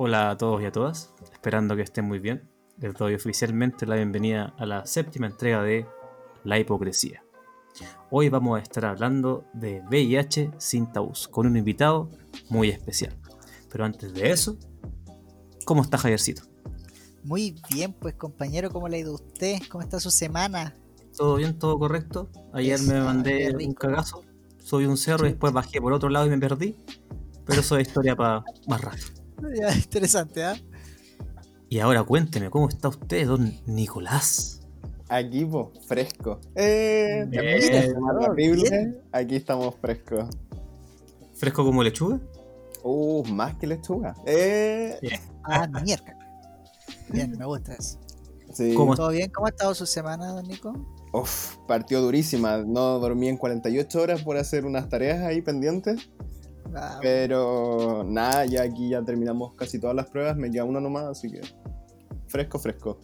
Hola a todos y a todas, esperando que estén muy bien. Les doy oficialmente la bienvenida a la séptima entrega de La hipocresía. Hoy vamos a estar hablando de VIH sin tabús, con un invitado muy especial. Pero antes de eso, ¿cómo está Javiercito? Muy bien, pues compañero, ¿cómo le ha ido a usted? ¿Cómo está su semana? ¿Todo bien? ¿Todo correcto? Ayer me mandé un cagazo, subí un cerro y después bajé por otro lado y me perdí. Pero eso es historia para más rato. Ya, interesante, ¿ah? Y ahora cuénteme, ¿cómo está usted, don Nicolás? Aquí, po, fresco. Eh, horrible, Bien. aquí estamos frescos. ¿Fresco como lechuga? Uh, más que lechuga. Eh, Ah, mierda. Bien, me gusta eso. sí. ¿Cómo ¿Todo bien? ¿Cómo ha estado su semana, don Nico? Uf, partió durísima. No dormí en 48 horas por hacer unas tareas ahí pendientes. Ah, Pero nada, ya aquí ya terminamos casi todas las pruebas. Me queda una nomás, así que fresco, fresco.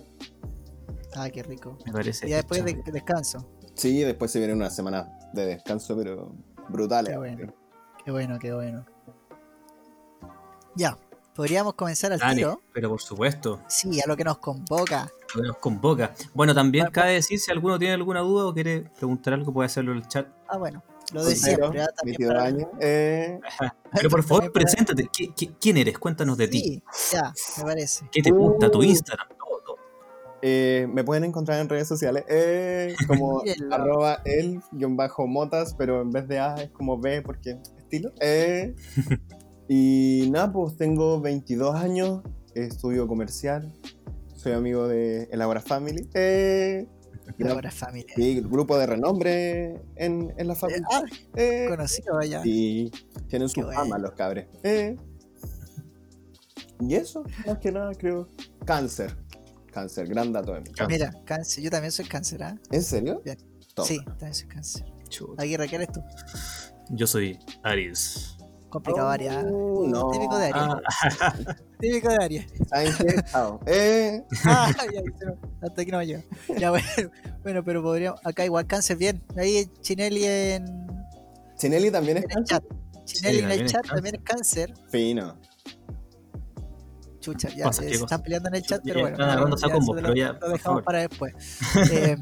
ah, qué rico. Me parece. Y ya después de descanso. Sí, después se viene una semana de descanso, pero brutal. Qué bueno. Qué bueno, qué bueno. Ya, podríamos comenzar al Dale, tiro. pero por supuesto, Sí, a lo que nos convoca. lo que nos convoca. Bueno, también cabe decir, si alguno tiene alguna duda o quiere preguntar algo, puede hacerlo en el chat. Ah, bueno, lo de siempre. ¿ah? También 22 para- años. Eh, Pero por favor, preséntate. ¿Qui- qui- ¿Quién eres? Cuéntanos de ti. Ya, me parece. ¿Qué te gusta? ¿Tu Uh. Instagram? Todo, todo. Eh, me pueden encontrar en redes sociales eh, como arroba el guion bajo motas, pero en vez de A es como B porque estilo. Eh, y nada, pues tengo 22 años, estudio comercial, soy amigo de Elabora Family. Eh, Y ahora familia. y grupo de renombre en, en la familia. Ah, Eh, conocido allá. y tienen su fama bueno. los cabres. Eh, y eso, más que nada, creo. Cáncer. Cáncer, gran dato de mí. Mira, cáncer. Yo también soy cáncer, ¿ah? ¿En serio? Bien. Sí, también soy cáncer. Chuta. Aquí ¿qué eres tú? Yo soy Aries. Complicado Oh, área. ¿ah? no. Típico de área. Ah, Típico de área. ¿Saben qué? Chao. Eh, Ah, ya, hasta aquí no me. Ya, bueno, bueno, pero podríamos. Acá igual cáncer bien. Ahí Chinelli en, Chinelli también es cáncer. chat. Chinelli en el chat también es cáncer. Fino. Chucha, ya Pasa, se chicos. están peleando en el chat, pero bueno. están agarrándose a ya combos, eso pero lo- ya, Lo por dejamos para después. Eh,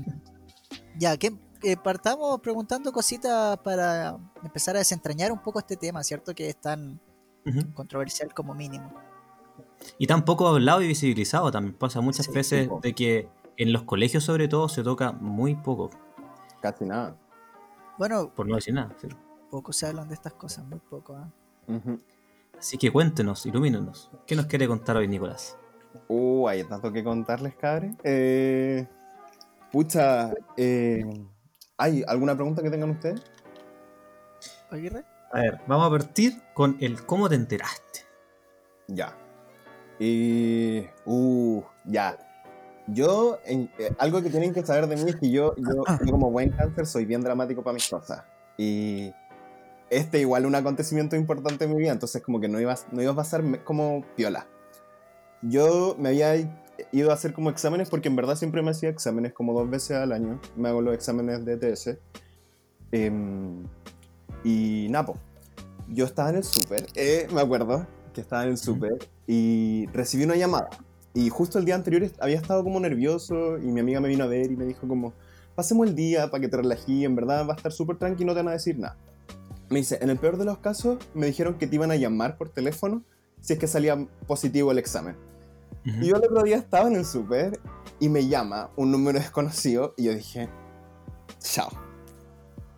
ya, que eh, partamos preguntando cositas para empezar a desentrañar un poco este tema, ¿cierto? Que es tan controversial como mínimo. Y tan poco hablado y visibilizado también. Pasa muchas Sí, veces tipo. de que en los colegios sobre todo se toca muy poco, Casi nada. Bueno, por no decir nada. ¿sí? poco se hablan de estas cosas, muy poco. ¿ah? Así que cuéntenos, ilumínenos. ¿Qué nos quiere contar hoy Nicolás? Uh, hay tanto que contarles, cabres. Eh, pucha, eh, ¿hay alguna pregunta que tengan ustedes? Aguirre. A ver, vamos a partir con el cómo te enteraste. Ya. Y. Uh, ya. Yo, en- eh, algo que tienen que saber de mí es que yo, yo, yo como buen cáncer, soy bien dramático para mis cosas. Y este igual un acontecimiento importante en mi vida, entonces como que no iba, a- no iba a pasar como piola. Yo me había ido a hacer como exámenes porque en verdad siempre me hacía exámenes como dos veces al año. Me hago los exámenes de ETS. Em, y Napo. Yo estaba en el súper, eh, me acuerdo que estaba en el súper y recibí una llamada. Y justo el día anterior había estado como nervioso y mi amiga me vino a ver y me dijo como, pasemos el día para que te relají, en verdad va a estar súper tranquilo, no te van a decir nada. Me dice, en el peor de los casos, me dijeron que te iban a llamar por teléfono si es que salía positivo el examen. Y yo el otro día estaba en el súper y me llama un número desconocido y yo dije, chao.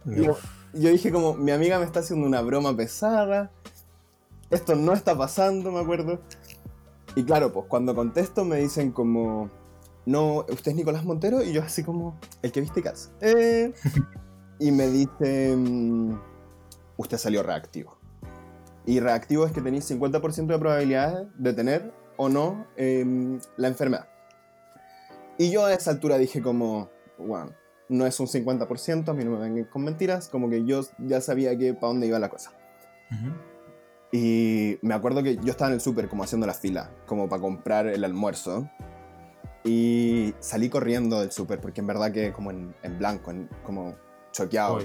Yo, yo dije como, mi amiga me está haciendo una broma pesada, esto no está pasando, me acuerdo. Y claro, pues cuando contesto me dicen como, no, ¿usted es Nicolás Montero? Y yo así como, el que viste casa. Eh, y me dicen, usted salió reactivo. Y reactivo es que tenéis 50% de probabilidades de tener o no em, la enfermedad. Y yo a esa altura dije como, bueno, no es un 50%, a mí no me vengan con mentiras, como que yo ya sabía que para dónde iba la cosa. Y me acuerdo que yo estaba en el súper como haciendo la fila, como para comprar el almuerzo. Y salí corriendo del súper, porque en verdad que como en, en blanco, en- como choqueado,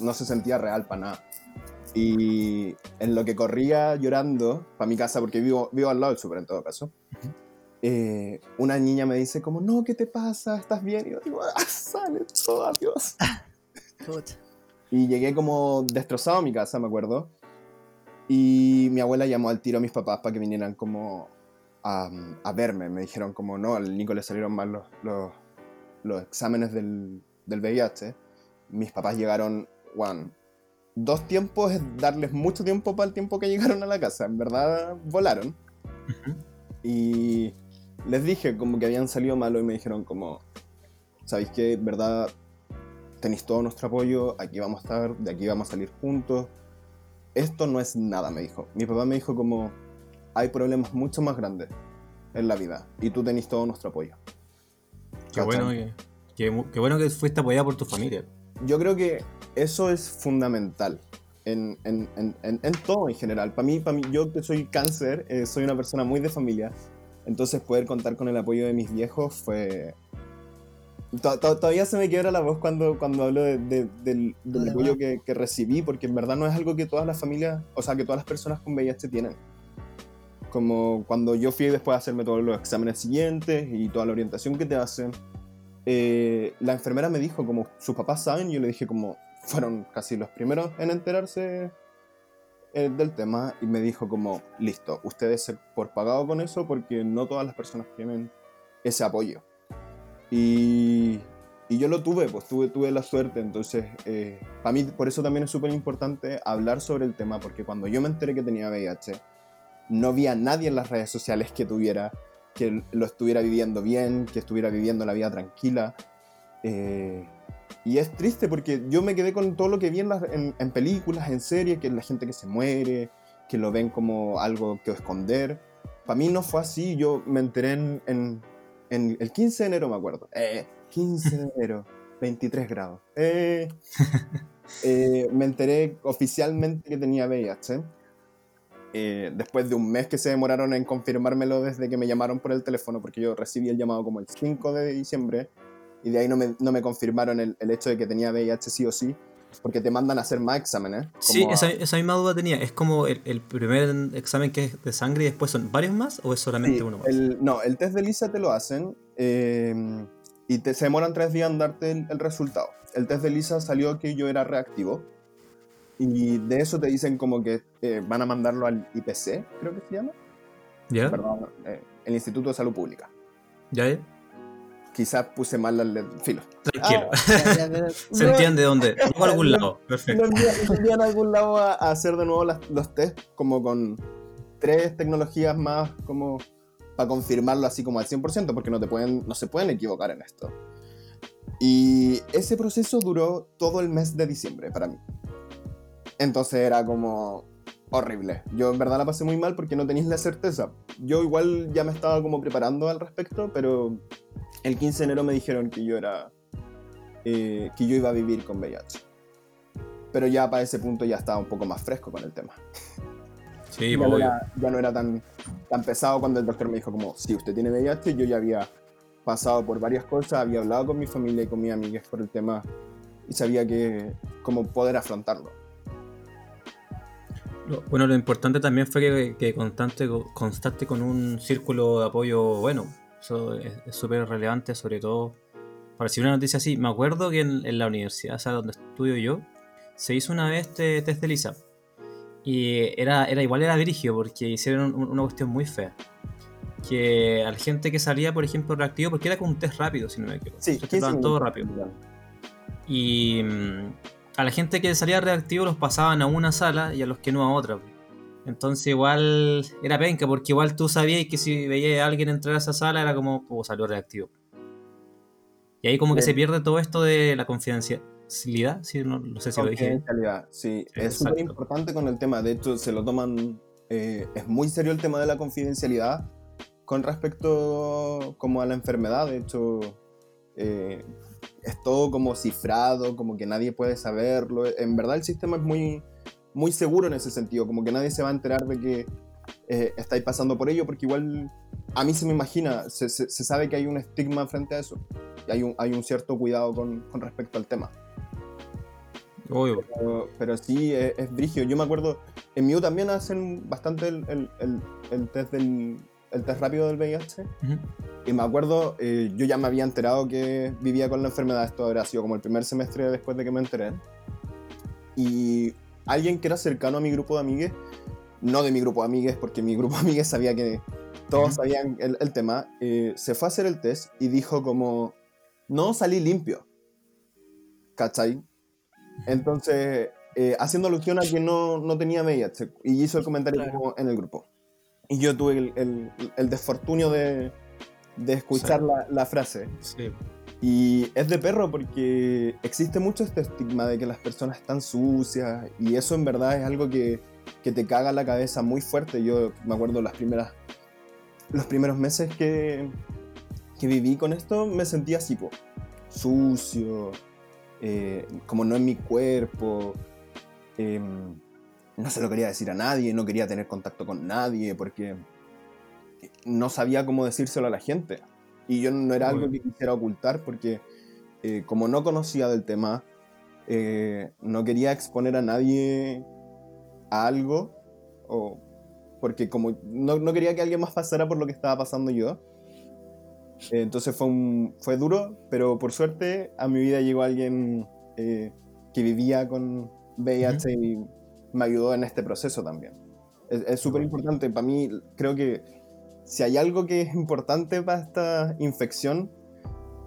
no se sentía real para nada. Y en lo que corría llorando para mi casa, porque vivo, vivo al lado del súper en todo caso, eh, una niña me dice como, no, ¿qué te pasa? ¿Estás bien? Y yo digo, ah, sale todo, adiós. Y llegué como destrozado a mi casa, me acuerdo. Y mi abuela llamó al tiro a mis papás para que vinieran como a, a verme. Me dijeron como, no, al Nico le salieron mal los, los, los exámenes del, del VIH. Mis papás llegaron, one, dos tiempos es darles mucho tiempo para el tiempo que llegaron a la casa. En verdad, volaron. Y les dije como que habían salido malo y me dijeron como, ¿sabéis qué? En verdad, tenéis todo nuestro apoyo, aquí vamos a estar, de aquí vamos a salir juntos. Esto no es nada, me dijo. Mi papá me dijo como, hay problemas mucho más grandes en la vida y tú tenés todo nuestro apoyo. Qué bueno, que, que- qué bueno que fuiste apoyada por tu familia. Yo creo que eso es fundamental en, en- en- en- todo en general. Para mí, para mí, yo que soy cáncer, eh, soy una persona muy de familia. Entonces poder contar con el apoyo de mis viejos fue... To- to- Todavía se me quiebra la voz cuando, cuando hablo de- de- del, del apoyo que, que recibí, porque en verdad no es algo que todas las familias, o sea, que todas las personas con VIH tienen. Como cuando yo fui después a hacerme todos los exámenes siguientes y toda la orientación que te hacen, eh, la enfermera me dijo como sus papás saben yo le dije como fueron casi los primeros en enterarse eh, del tema y me dijo como listo ustedes se por pagado con eso porque no todas las personas tienen ese apoyo y, y yo lo tuve pues tuve, tuve la suerte entonces para mí por eso también es súper importante hablar sobre el tema porque cuando yo me enteré que tenía VIH no vi a nadie en las redes sociales que tuviera que lo estuviera viviendo bien, que estuviera viviendo la vida tranquila. Eh, y es triste porque yo me quedé con todo lo que vi en, las- en- en películas, en series, que es la gente que se muere, que lo ven como algo que esconder. Para mí no fue así, yo me enteré en, en- en el 15 de enero, me acuerdo. Eh, 15 de enero, 23 grados. Eh, eh, me enteré oficialmente que tenía VIH. Eh, después de un mes que se demoraron en confirmármelo desde que me llamaron por el teléfono, porque yo recibí el llamado como el 5 de diciembre, y de ahí no me, no me confirmaron el, el hecho de que tenía VIH sí o sí, porque te mandan a hacer más exámenes. Sí, como a- esa, esa misma duda tenía. ¿Es como el, el primer examen que es de sangre y después son varios más o es solamente Sí, uno más? el- no, el test de Lisa te lo hacen eh, y te, se demoran tres días en darte el resultado. El test de Lisa salió que yo era reactivo y de eso te dicen como que eh, van a mandarlo al IPC, creo que se llama, ¿Ya? perdón, eh, el Instituto de Salud Pública. ¿Ya? ya? Quizás puse mal al filo. Tranquilo. Ah, Ya, Se entiende dónde. Por algún lado. Perfecto. Lo envían a algún lado a, a hacer de nuevo las- los test, como con tres tecnologías más, como para confirmarlo así como al 100%, porque no, te pueden, no se pueden equivocar en esto. Y ese proceso duró todo el mes de diciembre para mí. Entonces era como horrible. Yo en verdad la pasé muy mal porque no tenéis la certeza. Yo igual ya me estaba como preparando al respecto, pero el 15 de enero me dijeron que yo era... eh, que yo iba a vivir con VIH pero ya para ese punto ya estaba un poco más fresco con el tema. Sí, ya, pues, no obvio. era, ya no era tan, tan pesado cuando el doctor me dijo como, si usted tiene VIH, yo ya había pasado por varias cosas, había hablado con mi familia y con mis amigas por el tema y sabía que cómo poder afrontarlo. Lo- Bueno, lo importante también fue que, que constante, constante con un círculo de apoyo bueno. Eso es súper relevante, sobre todo para recibir una noticia así. Me acuerdo que en, en la universidad, o sea, donde estudio yo, se hizo una vez este test de Lisa. Y era, era igual era dirigio porque hicieron un- una cuestión muy fea. Que a la gente que salía, por ejemplo, reactivo, porque era como un test rápido, si no me equivoco. Sí, Se 15 testaban todo rápido. Y a la gente que salía reactivo los pasaban a una sala y a los que no a otra. Entonces igual era penca, porque igual tú sabías que si veías a alguien entrar a esa sala era como, oh, salió reactivo. Y ahí como que se pierde todo esto de la confidencialidad, sí, no, no sé si lo dije. Confidencialidad, sí, Sí, es súper importante con el tema. De hecho, se lo toman. eh, es muy serio el tema de la confidencialidad con respecto como a la enfermedad. De hecho, eh, es todo como cifrado, como que nadie puede saberlo. En verdad, el sistema es muy, muy seguro en ese sentido, como que nadie se va a enterar de que eh, estáis pasando por ello, porque igual a mí se me imagina, se, se- se sabe que hay un estigma frente a eso. Y hay un, hay un cierto cuidado con, con respecto al tema. Obvio. Pero, pero sí, es, es brigio. Yo me acuerdo, en Mew también hacen bastante el, el- el- el test del el test rápido del VIH. Y me acuerdo, eh, yo ya me había enterado que vivía con la enfermedad. Esto habrá sido como el primer semestre después de que me enteré. Y alguien que era cercano a mi grupo de amigues, no de mi grupo de amigues, porque mi grupo de amigues sabía que todos sabían el, el tema, eh, se fue a hacer el test y dijo como, no salí limpio. ¿Cachai? Entonces, eh, haciendo alusión a que no, no tenía VIH. Y hizo el comentario Claro. como en el grupo. Y yo tuve el, el, el desfortunio de, de escuchar Sí. la, la frase. Sí. Y es de perro porque existe mucho este estigma de que las personas están sucias. Y eso en verdad es algo que, que te caga la cabeza muy fuerte. Yo me acuerdo las primeras, los primeros meses que, que viví con esto, me sentía así, po, sucio, eh, como no en mi cuerpo. em, no se lo quería decir a nadie, no quería tener contacto con nadie porque no sabía cómo decírselo a la gente. Y yo no era algo que quisiera ocultar porque eh, como no conocía del tema, eh, no quería exponer a nadie a algo o porque como no, no quería que alguien más pasara por lo que estaba pasando yo. Eh, entonces fue, un, fue duro, pero por suerte a mi vida llegó alguien eh, que vivía con VIH y me ayudó en este proceso también. Es súper importante. Para mí, creo que si hay algo que es importante para esta infección,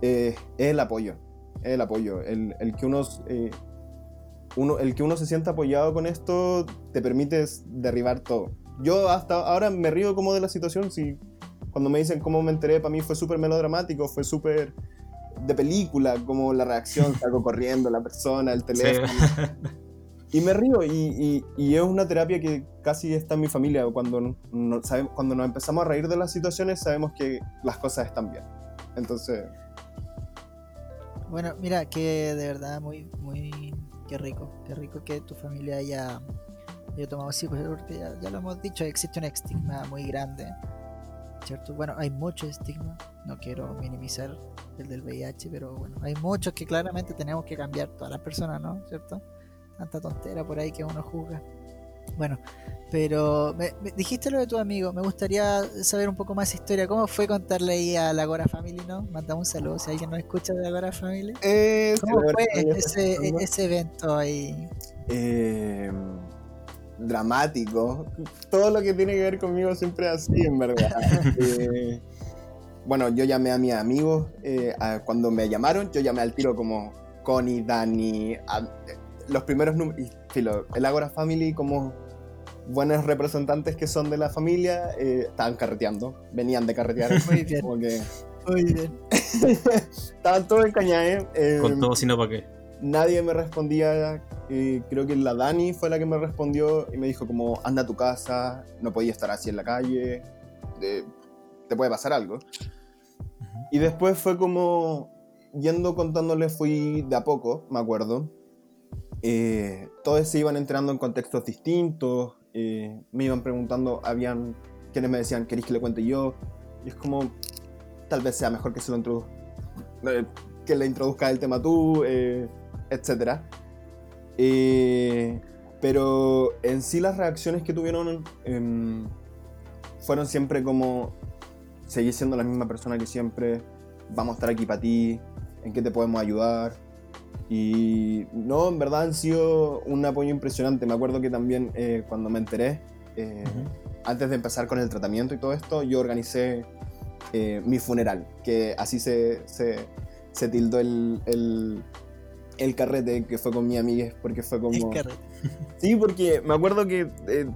eh, es el apoyo. Es el apoyo. El, el que uno, eh, uno, el que uno se sienta apoyado con esto te permite derribar todo. Yo hasta ahora me río como de la situación. Si, cuando me dicen cómo me enteré, para mí fue súper melodramático, fue súper de película, como la reacción, salgo corriendo, la persona, el Sí. Y me río, y, y- es una terapia que casi está en mi familia. Cuando, no, sabe- cuando nos empezamos a reír de las situaciones, sabemos que las cosas están bien. Entonces, Bueno, mira, que de verdad muy, muy, qué rico, qué rico que tu familia haya, haya tomado así, pues, porque ya, ya lo hemos dicho, existe un estigma muy grande, ¿cierto? Bueno, hay mucho estigma, no quiero minimizar el del VIH, pero bueno, hay muchos que claramente tenemos que cambiar todas las personas, ¿no? ¿Cierto? Tanta tontera por ahí que uno juzga. Bueno, pero me, me- dijiste lo de tu amigo, me gustaría saber un poco más historia. ¿Cómo fue contarle ahí a la Agora Family, no? Mandamos un saludo si alguien nos escucha de la Agora Family. eh, ¿Cómo fue ese, ese evento ahí? Eh, dramático. Todo lo que tiene que ver conmigo siempre es así, en verdad. Eh, bueno, yo llamé a mis amigos. eh, cuando me llamaron, yo llamé al tiro como Connie, Dani, a- los primeros números. El Agora Family, como buenos representantes que son de la familia, eh, estaban carreteando. Venían de carretear. Muy bien. como que Muy bien. estaban todos en Cañae. eh, Con todo, sino para qué. nadie me respondía. eh, creo que la Dani fue la que me respondió y me dijo como, anda a tu casa, no podía estar así en la calle, te puede pasar algo. Y después fue como, yendo contándole, fui de a poco, me acuerdo. Eh, todos se iban enterando en contextos distintos, eh, me iban preguntando, habían quienes me decían, ¿queréis que le cuente yo? Y es como, tal vez sea mejor que se lo introduzca, que le introduzca el tema tú, eh, etcétera. Eh, pero en sí las reacciones que tuvieron em, fueron siempre como, seguís siendo la misma persona que siempre, vamos a estar aquí para ti, en qué te podemos ayudar. Y no, en verdad han sido un apoyo impresionante. Me acuerdo que también eh, cuando me enteré, eh, antes de empezar con el tratamiento y todo esto, yo organicé eh, mi funeral, que así se, se, se tildó el, el, el carrete que fue con mi amiga, porque fue como... El carrete. Sí, porque me acuerdo que eh,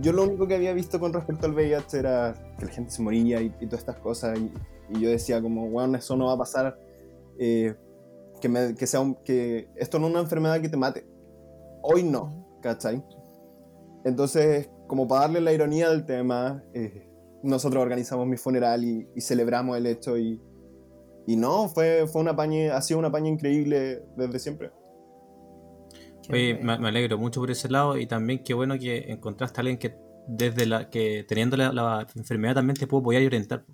yo lo único que había visto con respecto al VIH era que la gente se moría y, y todas estas cosas, y, y yo decía como, bueno, eso no va a pasar, eh, que, me- que, sea un- que esto no es una enfermedad que te mate. Hoy no, ¿cachai? Entonces, como para darle la ironía del tema, eh, nosotros organizamos mi funeral y, y celebramos el hecho y, y no, fue, fue una pañe, ha sido una paña increíble desde siempre. Oye, me, me alegro mucho por ese lado y también qué bueno que encontraste a alguien que desde la que teniendo la, la enfermedad también te puede apoyar y orientar.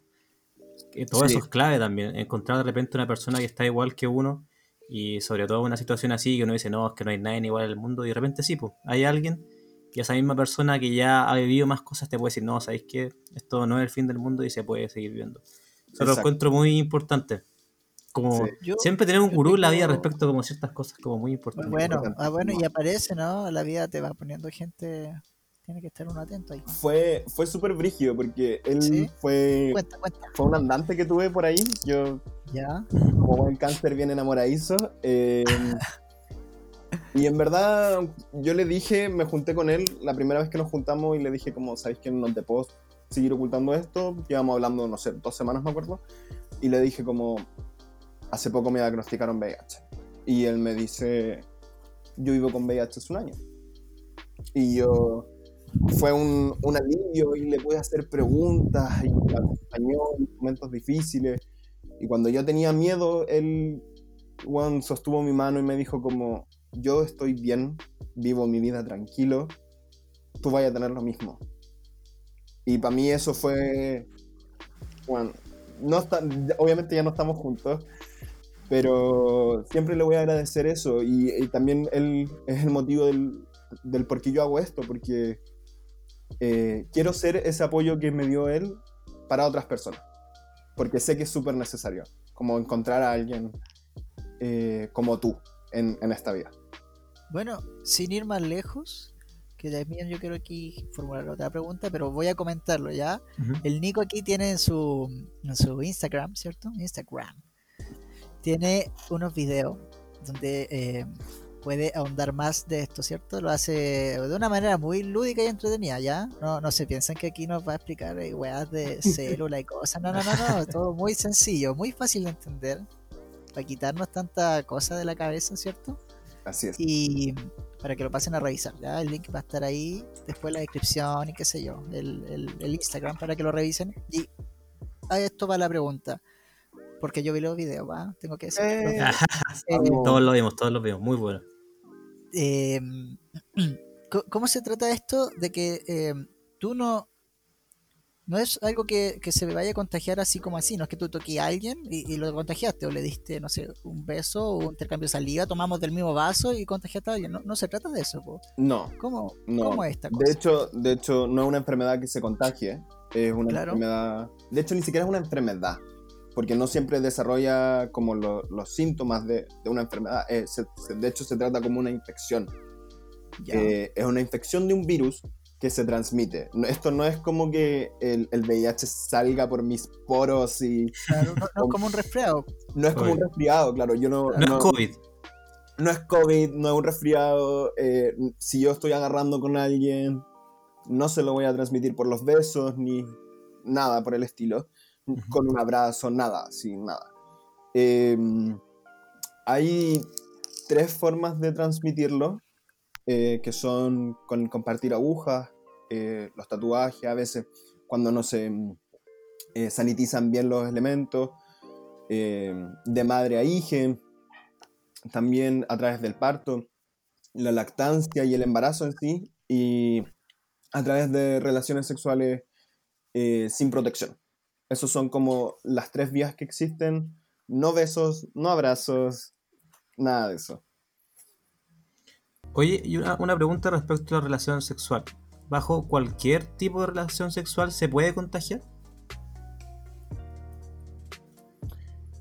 Que todo Sí. eso es clave también, encontrar de repente una persona que está igual que uno Y sobre todo una situación así que uno dice, no, es que no hay nadie igual en el mundo, y de repente sí, pues, hay alguien y esa misma persona que ya ha vivido más cosas te puede decir, no, ¿sabéis que Esto no es el fin del mundo y se puede seguir viviendo. Eso lo encuentro muy importante. Como Sí. Yo- siempre tener un gurú en la vida respecto como ciertas cosas como muy importantes. Bueno, importante. ah, bueno, y aparece, ¿no? La vida te va poniendo gente. Tiene que estar uno atento ahí. Fue, fue súper brígido porque él Sí. fue, Cuenta, cuenta. fue un andante que tuve por ahí. Yo, Ya. Como buen cáncer bien enamoradizo. eh, y en verdad, yo le dije, me junté con él la primera vez que nos juntamos y le dije como, ¿sabéis que no te puedo seguir ocultando esto? Llevamos hablando, no sé, dos semanas me acuerdo. Y le dije como, hace poco me diagnosticaron VIH. Y él me dice, yo vivo con VIH hace un año. Y yo, fue un, un alivio y le pude hacer preguntas y me acompañó en momentos difíciles. Y cuando yo tenía miedo, él weón, sostuvo mi mano y me dijo como, yo estoy bien, vivo mi vida tranquilo, tú vayas a tener lo mismo. Y para mí eso fue, bueno, no está- obviamente ya no estamos juntos, pero siempre le voy a agradecer eso y, y también él es el motivo del, del por qué yo hago esto, porque eh, quiero ser ese apoyo que me dio él para otras personas, porque sé que es súper necesario, como encontrar a alguien eh, como tú en, en esta vida. Bueno, sin ir más lejos, que también yo quiero aquí formular otra pregunta, pero voy a comentarlo ya. El Nico aquí tiene en su, en su Instagram, ¿cierto? Instagram. Tiene unos videos donde eh, puede ahondar más de esto, ¿cierto? Lo hace de una manera muy lúdica y entretenida, ¿ya? No, no se piensan que aquí nos va a explicar eh, weas de célula y cosas. No, no, no, no. Todo muy sencillo, muy fácil de entender. Para quitarnos tanta cosa de la cabeza, ¿cierto? Así es. y para que lo pasen a revisar. ¿ya? El link va a estar ahí, después la descripción y qué sé yo, el, el- el Instagram para que lo revisen. Y a esto va la pregunta, porque yo vi los videos, ¿va? Tengo que decirlo. Eh, Eh. Todos lo vimos, todos lo vimos, muy bueno. eh, co- ¿Cómo se trata esto de que eh, tú no... No es algo que, que se vaya a contagiar así como así, no es que tú toques a alguien y, y lo contagiaste o le diste, no sé, un beso o un intercambio de saliva, tomamos del mismo vaso y contagiaste a alguien. No, no se trata de eso, po. No, ¿Cómo, no. ¿Cómo es esta cosa? De hecho, de hecho, no es una enfermedad que se contagie, es una Claro. enfermedad... De hecho, ni siquiera es una enfermedad, porque no siempre desarrolla como lo- los síntomas de, de una enfermedad. Eh, se- se- de hecho, se trata como una infección. Ya. Eh, es una infección de un virus que se transmite. No- Esto no es como que el, el VIH salga por mis poros y... Claro, no, no es como un resfriado. No es como un resfriado, claro. Yo no, No, es COVID. no es COVID, no es un resfriado. eh, si yo estoy agarrando con alguien, no se lo voy a transmitir por los besos ni nada por el estilo. Con un abrazo, nada, sin nada. Eh, hay tres formas de transmitirlo, eh, que son con compartir agujas, eh, los tatuajes, a veces cuando no se mm, eh, sanitizan bien los elementos, eh, de madre a hija, también a través del parto, la lactancia y el embarazo en sí, y a través de relaciones sexuales eh, sin protección. Esos son como las tres vías que existen. No besos, no abrazos, nada de eso. Oye, y una, una pregunta respecto a la relación sexual. ¿Bajo cualquier tipo de relación sexual se puede contagiar?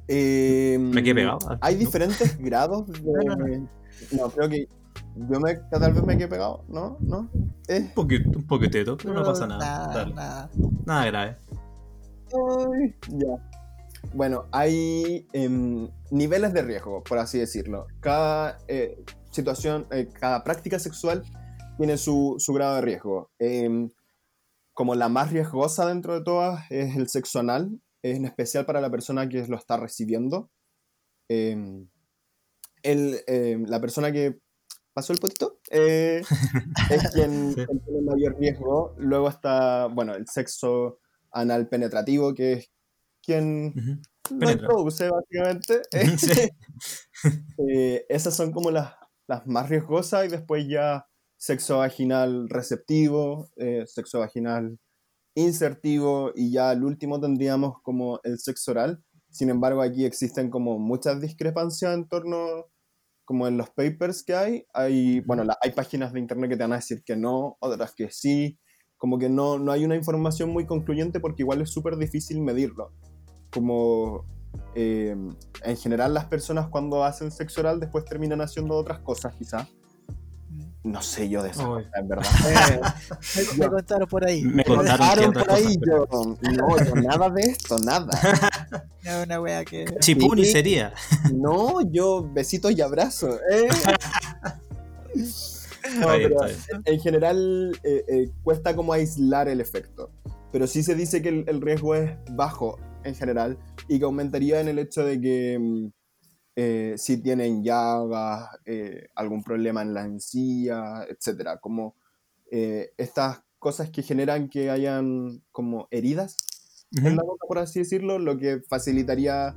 Eh, Me quedé pegado. Hay no. diferentes grados de... No, creo que yo me, tal vez me quedé pegado, ¿no? ¿No? Eh, Un poquito, un poquitito, pero no pasa nada. Nada, Dale. nada. Nada grave. Ay, ya. Bueno, hay em, niveles de riesgo, por así decirlo. Cada eh, situación, eh, cada práctica sexual tiene su, su grado de riesgo. Em, como la más riesgosa dentro de todas es el sexo anal, en especial para la persona que lo está recibiendo. El, em, la persona que pasó el potito eh, es quien, Sí. quien tiene mayor riesgo. Luego está, bueno, el sexo anal penetrativo, que es quien Ujú. lo Penetra. introduce básicamente. Sí. Eh, esas son como las, las más riesgosas y después ya sexo vaginal receptivo, eh, sexo vaginal insertivo y ya al último tendríamos como el sexo oral, Sin embargo, aquí existen como muchas discrepancias en torno, como en los papers que hay. Hay, bueno, la- hay páginas de internet que te van a decir que no, otras que sí. Como que no, no hay una información muy concluyente porque igual es súper difícil medirlo. Como eh, en general las personas cuando hacen sexo oral después terminan haciendo otras cosas quizás. No sé yo de eso, en verdad. Eh, Me, me contaron por ahí. Me contaron. Por ahí, cosas, yo, no, yo nada de esto, nada. Es una wea que. Chipuni sería. No, yo besitos y abrazos. ¿eh? No, bien, pero en general eh, eh, cuesta como aislar el efecto. Pero sí se dice que el, el riesgo es bajo en general y que aumentaría en el hecho de que mm, eh, si tienen llagas, eh, algún problema en la encía, etcétera, como eh, estas cosas que generan que hayan como heridas en la boca, por así decirlo, lo que facilitaría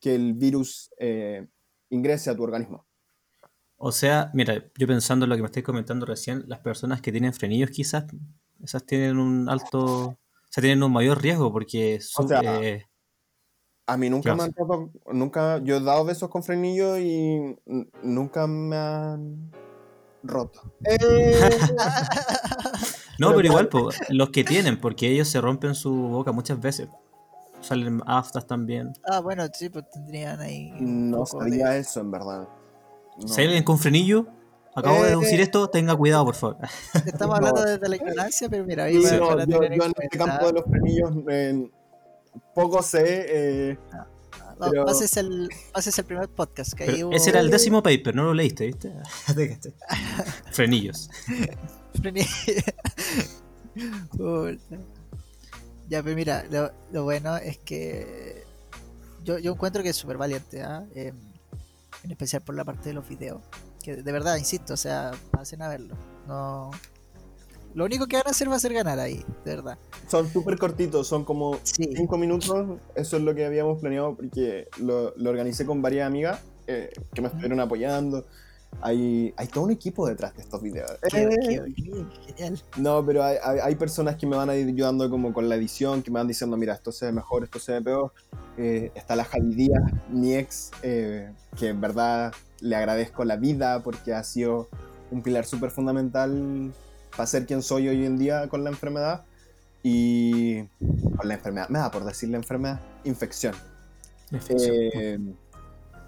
que el virus eh, ingrese a tu organismo. O sea, mira, yo pensando en lo que me estáis comentando recién, las personas que tienen frenillos quizás, esas tienen un alto, o sea, tienen un mayor riesgo porque su- O sea, eh, A mí nunca ¿Qué me han dado, nunca, yo he dado besos con frenillo y nunca me han roto. Eh, no, pero pero igual, los que tienen, porque ellos se rompen su boca muchas veces. Salen aftas también. Ah, bueno, sí, pues tendrían ahí. no sabía de- eso, en verdad. No. Si hay alguien con frenillo, acabo de Eh. deducir esto, tenga cuidado, por favor. Estamos No. hablando desde la ignorancia, pero mira, ahí Sí, para, no, para yo, tener yo en este cuenta. campo de los frenillos eh, poco sé. eh, No, pero- pases el, pases el primer podcast que ahí hubo- ese era el décimo paper, no lo leíste, ¿viste? Te caché. Frenillos. Ya, pero mira, lo, lo bueno es que yo, yo encuentro que es súper valiente, ¿ah? En especial por la parte de los videos. Que de verdad, insisto, o sea, pasen a verlo. No, lo único que van a hacer va a ser ganar ahí, de verdad. son súper cortitos, son como Sí, 5 minutos. Eso es lo que habíamos planeado porque lo, lo organicé con varias amigas eh, que me estuvieron apoyando. Hay, hay todo un equipo detrás de estos videos. qué- Eh, qué- qué genial. No, pero hay, hay- hay personas que me van ayudando como con la edición, que me van diciendo, mira, esto se ve mejor, esto se ve peor. Eh, está la Javi Díaz, mi ex, eh, que en verdad le agradezco la vida porque ha sido un pilar súper fundamental para ser quien soy hoy en día con la enfermedad. Y con la enfermedad, me da por decir la enfermedad, infección. Eh,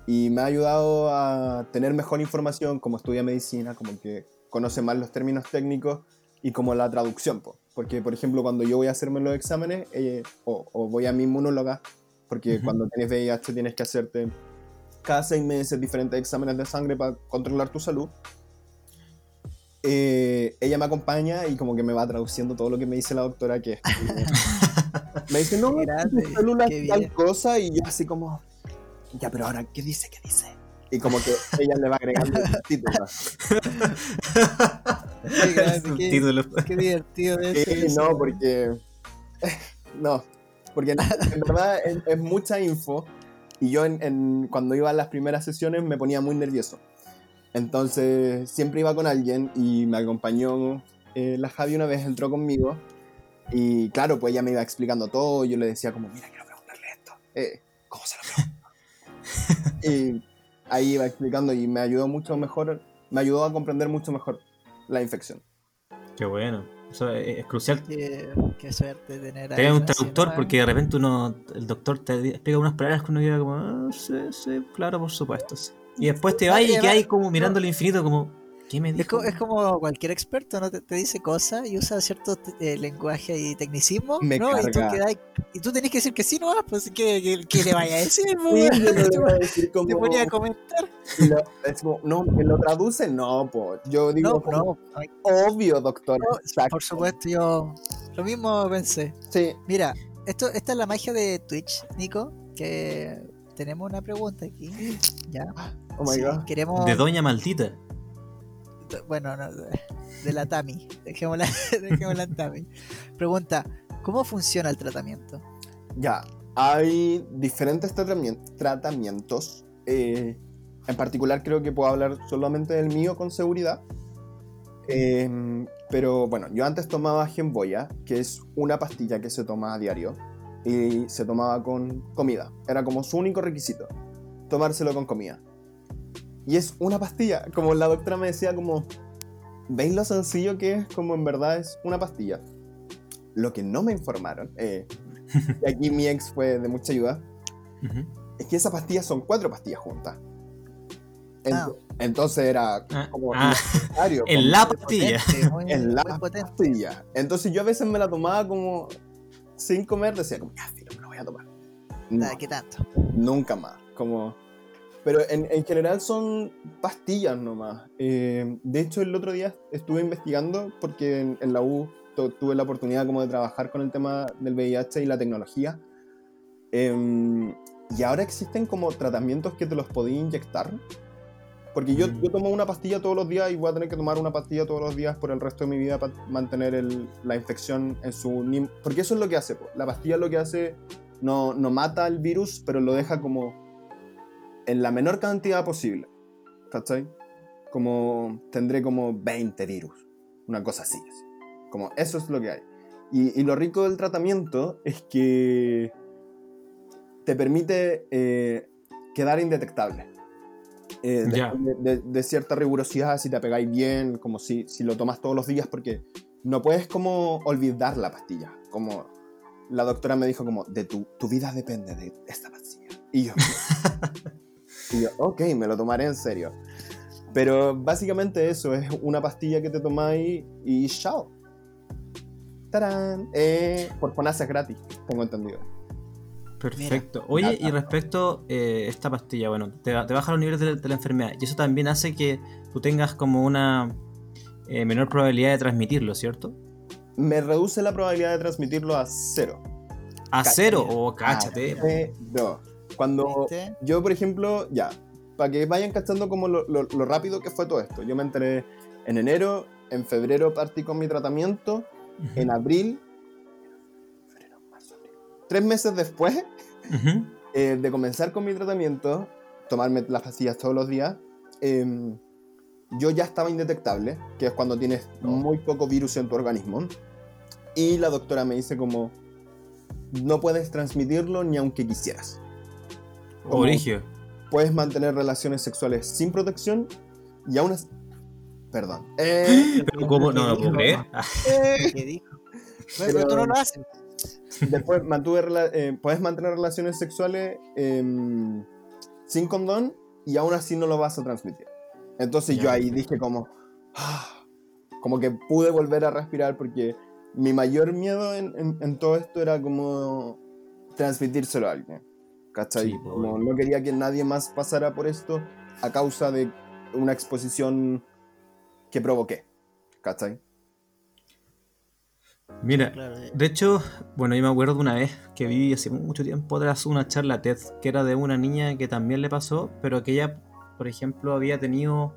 y me ha ayudado a tener mejor información como estudia medicina, como que conoce más los términos técnicos y como la traducción. po. Porque, por ejemplo, cuando yo voy a hacerme los exámenes eh, o, o voy a mi inmunóloga, porque Ujú. cuando tienes VIH tienes que hacerte cada seis meses diferentes exámenes de sangre para controlar tu salud. eh, ella me acompaña y como que me va traduciendo todo lo que me dice la doctora, que es me dice, no, grande, tu célula qué es tal cosa, y yo así como, ya, pero ahora, ¿qué dice? ¿Qué dice? Y como que ella le va agregando títulos. Qué Título. Qué divertido de Sí, no, porque. No, porque en, en verdad es, es mucha info y yo en, en- cuando iba a las primeras sesiones me ponía muy nervioso. Entonces siempre iba con alguien y me acompañó eh, la Javi una vez, entró conmigo y claro, pues ella me iba explicando todo, yo le decía como, mira, quiero preguntarle esto, eh, ¿cómo se lo pregunto? Y ahí iba explicando y me ayudó mucho mejor, me ayudó a comprender mucho mejor la infección. Qué bueno. Eso es, es crucial. Qué, qué suerte tener a Tener un así, traductor porque de repente uno, el doctor te explica unas palabras que uno queda como, ah, sí, sí, claro, por supuesto. sí". Y después te vas y que hay como mirando al infinito como, ¿qué me Es, dijo? es como cualquier experto, ¿no? Te, te dice cosas y usa ciertos eh, lenguaje y tecnicismo, Me ¿no? Y tú, carga. quedás- y tú tenés que decir que sí, no, pues ¿qué, qué, le vaya a decir? Sí, te, voy a decir como- te ponía a comentar. y lo- es como, no, ¿me lo traduce? No, po. Yo digo, No, obvio, doctor. por supuesto, yo lo mismo pensé. Sí, Mira, esto, esta es la magia de Twitch, Nico, que tenemos una pregunta aquí. Ya. oh my Sí, god. Queremos. De doña maldita. Bueno, no, de, la Tami. Dejémosla, dejémosla en Tami. Pregunta: ¿Cómo funciona el tratamiento? Ya, hay diferentes tratami- tratamientos. eh, en particular creo que puedo hablar solamente del mío con seguridad. Eh, pero bueno, yo antes tomaba Gemboya, que es una pastilla que se toma a diario. y se tomaba con comida. Era como su único requisito, tomárselo con comida. Y es una pastilla, como la doctora me decía, como, ¿veis lo sencillo que es? Como en verdad es una pastilla. Lo que no me informaron, eh, y aquí mi ex fue de mucha ayuda, Ujú. es que esas pastillas son cuatro pastillas juntas. Ent- Ah. Entonces era Ah, como ah, innecesario, en como la pastilla. Potente, en la potente. pastilla. Entonces yo a veces me la tomaba como sin comer, decía como, ya, filo, me la voy a tomar. No, Ah, ¿Qué tanto? nunca más. Como... Pero en, en general son pastillas nomás. Eh, de hecho, el otro día estuve investigando porque en, en la U tu- tuve la oportunidad como de trabajar con el tema del VIH y la tecnología. Em, y ahora existen como tratamientos que te los podías inyectar. Porque yo, Mm. yo tomo una pastilla todos los días y voy a tener que tomar una pastilla todos los días por el resto de mi vida para mantener el- la infección en su... Porque eso es lo que hace. La pastilla lo que hace no, no mata el virus, pero lo deja como en la menor cantidad posible. ¿Cachai? Como tendré como 20 virus. Una cosa así. Como eso es lo que hay. Y, y lo rico del tratamiento es que te permite eh, quedar indetectable. Eh, de, Ya. de- de- de cierta rigurosidad, si te pegáis bien, como si, si lo tomas todos los días, porque no puedes como olvidar la pastilla. Como la doctora me dijo como, de tu, tu vida depende de esta pastilla. Y yo, y yo, ok, me lo tomaré en serio. Pero básicamente eso, es una pastilla que te tomáis y chao. ¡Tarán! Eh, por es gratis, tengo entendido. Perfecto. Oye, y respecto eh, esta pastilla, bueno, te, te baja los niveles de, de la enfermedad y eso también hace que tú tengas como una eh, menor probabilidad de transmitirlo, ¿cierto? Me reduce la probabilidad de transmitirlo a cero. A Cáchate. cero, o cáchate. Cero. Cuando ¿Viste? yo, por ejemplo, ya, para que vayan cachando como lo, lo- lo rápido que fue todo esto. Yo me enteré en enero, en febrero partí con mi tratamiento, Ujú, en abril, febrero, marzo, abril. tres meses después ujú. eh, de comenzar con mi tratamiento, tomarme las pastillas todos los días, em, yo ya estaba indetectable, que es cuando tienes muy poco virus en tu organismo. Y la doctora me dice como, no puedes transmitirlo ni aunque quisieras. Origio. puedes mantener relaciones sexuales sin protección y aún así... Perdón. Eh, Pero ¿cómo? No lo puedo creer. Eh, ¿Qué dijo? Pero, pero tú no lo haces. Después mantuve eh, puedes mantener relaciones sexuales em, sin condón y aún así no lo vas a transmitir. Entonces Ya, yo ahí dije como, ah, como que pude volver a respirar porque mi mayor miedo en, en- en todo esto era como transmitírselo a alguien. ¿Cachai? Sí, pues, como no quería que nadie más pasara por esto a causa de una exposición que provoqué. ¿Cachai? Mira, eh, de hecho, bueno, yo me acuerdo de una vez que vi hace mucho tiempo atrás una charla TED que era de una niña que también le pasó, pero que ella, por ejemplo, había tenido,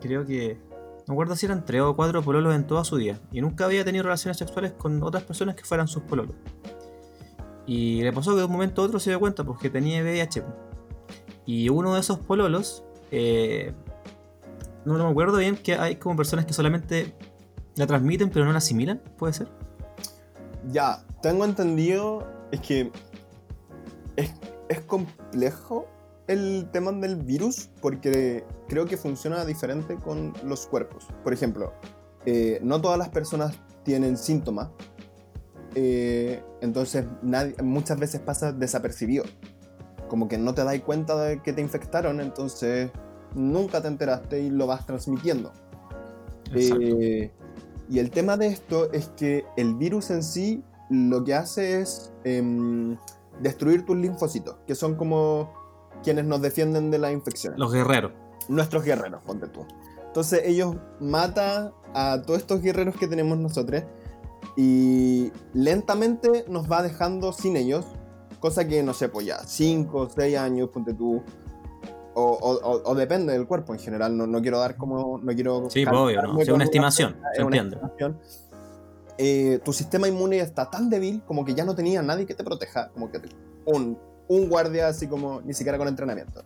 creo que, no me acuerdo si eran tres o cuatro pololos en toda su vida, y nunca había tenido relaciones sexuales con otras personas que fueran sus pololos. Y le pasó que de un momento a otro se dio cuenta pues, que tenía VIH. pues. Y uno de esos pololos, eh, no, no me acuerdo bien, que hay como personas que solamente la transmiten pero no la asimilan, ¿puede ser? Ya, tengo entendido, es que es, es complejo el tema del virus porque creo que funciona diferente con los cuerpos. Por ejemplo, eh, no todas las personas tienen síntomas, eh, entonces nadie- muchas veces pasa desapercibido. Como que no te das cuenta de que te infectaron, entonces nunca te enteraste y lo vas transmitiendo. Eh, y el tema de esto es que el virus en sí lo que hace es em, destruir tus linfocitos, que son como quienes nos defienden de las infecciones. Los guerreros. Nuestros guerreros, ponte tú. Entonces ellos matan a todos estos guerreros que tenemos nosotros y lentamente nos va dejando sin ellos, cosa que no sé, pues ya 5 o 6 años, ponte tú. O, o- o- depende del cuerpo en general, no, no quiero dar como. No quiero Sí, obvio, ¿no? Es una estimación, se es una entiende. estimación. Eh, tu sistema inmune está tan débil como que ya no tenía nadie que te proteja, como que te- un, un guardia así como ni siquiera con entrenamiento.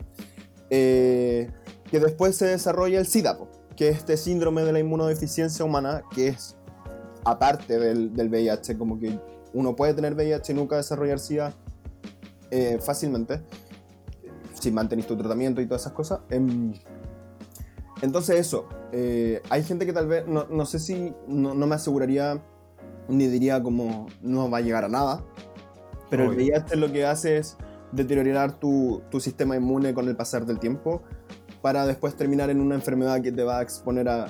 Eh, que después se desarrolla el SIDA, que es este síndrome de la inmunodeficiencia humana, que es aparte del, del VIH, como que uno puede tener VIH y nunca desarrollar SIDA eh, fácilmente, si mantenís tu tratamiento y todas esas cosas. Em, entonces eso, eh, hay gente que tal vez, no, no sé si, no, no me aseguraría ni diría como no va a llegar a nada, pero el. VIH lo que hace es deteriorar tu, tu sistema inmune con el pasar del tiempo para después terminar en una enfermedad que te va a exponer a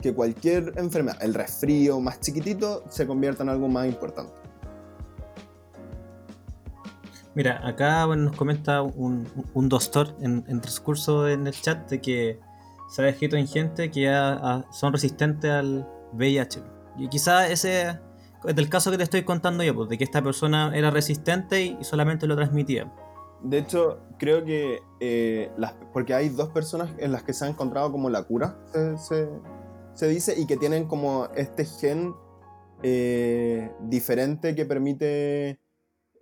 que cualquier enfermedad, el resfrío más chiquitito, se convierta en algo más importante. Mira, acá bueno, nos comenta un, un doctor en, en transcurso en el chat de que se ha escrito en gente que ya, ah, son resistentes al VIH. Y quizá ese es del caso que te estoy contando yo, pues, de que esta persona era resistente y, y solamente lo transmitía. De hecho, creo que eh, las, porque hay dos personas en las que se ha encontrado como la cura, se, se- se dice, y que tienen como este gen eh, diferente que permite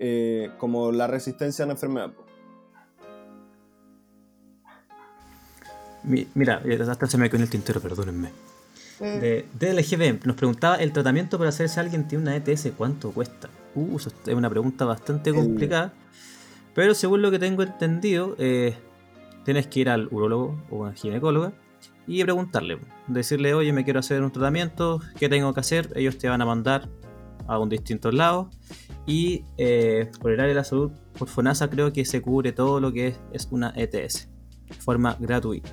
eh, como la resistencia a la enfermedad. Mi- Mira, eh, hasta se me quedó en el tintero, perdónenme. De DLGB nos preguntaba, ¿el tratamiento para hacerse alguien tiene una ETS cuánto cuesta? Uh, es una pregunta bastante complicada. Pero según lo que tengo entendido, eh, tienes que ir al urólogo o a ginecóloga y preguntarle, decirle, oye, me quiero hacer un tratamiento, ¿qué tengo que hacer? Ellos te van a mandar a un distintos lados. Y eh, por el área de la salud, por FONASA creo que se cubre todo lo que es, es una ETS, de forma gratuita.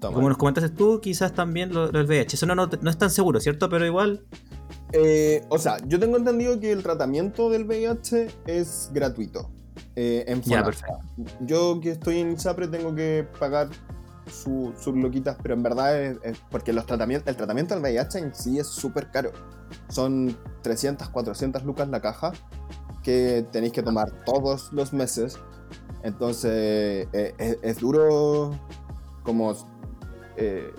toma. Como nos comentaste tú, quizás también lo, lo del VIH. Eso no, no, no es tan seguro, ¿cierto? Pero igual, Eh, o sea, yo tengo entendido que el tratamiento del VIH es gratuito. eh, en ya, perfecto. Yo que estoy en ISAPRE tengo que pagar su- sus loquitas, pero en verdad es, es porque los tratamientos, el tratamiento del VIH en sí es súper caro. Son 300, 400 lucas la caja que tenéis que tomar todos los meses. Entonces eh, es, es duro como eh,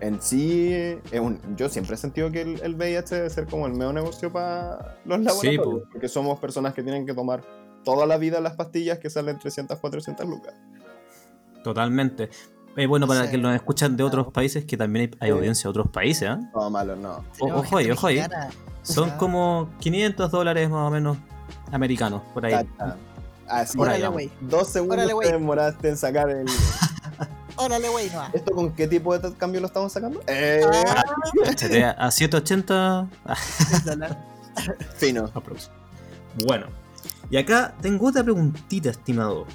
en sí. es un- yo siempre he sentido que el, el VIH debe ser como el mejor negocio para los laboratorios, po. porque somos personas que tienen que tomar toda la vida las pastillas que salen 300, 400 lucas. Totalmente. Eh, bueno, para Sí. que nos escuchan de otros países, que también hay, hay Sí. audiencia de otros países, ¿ah? No, malo, no. O- ojo ahí, ojo ahí. Son Ah. como 500 dólares más o menos americanos, por ahí. Cacha. Así, Por ahí Órale, güey. dos segundos Órale, te demoraste en sacar el... Órale, güey, no. ¿Esto con qué tipo de cambio lo estamos sacando? Eh, Ah, a, a 780. ah, el dólar. fino, aprox. Bueno, y acá tengo otra preguntita, estimado.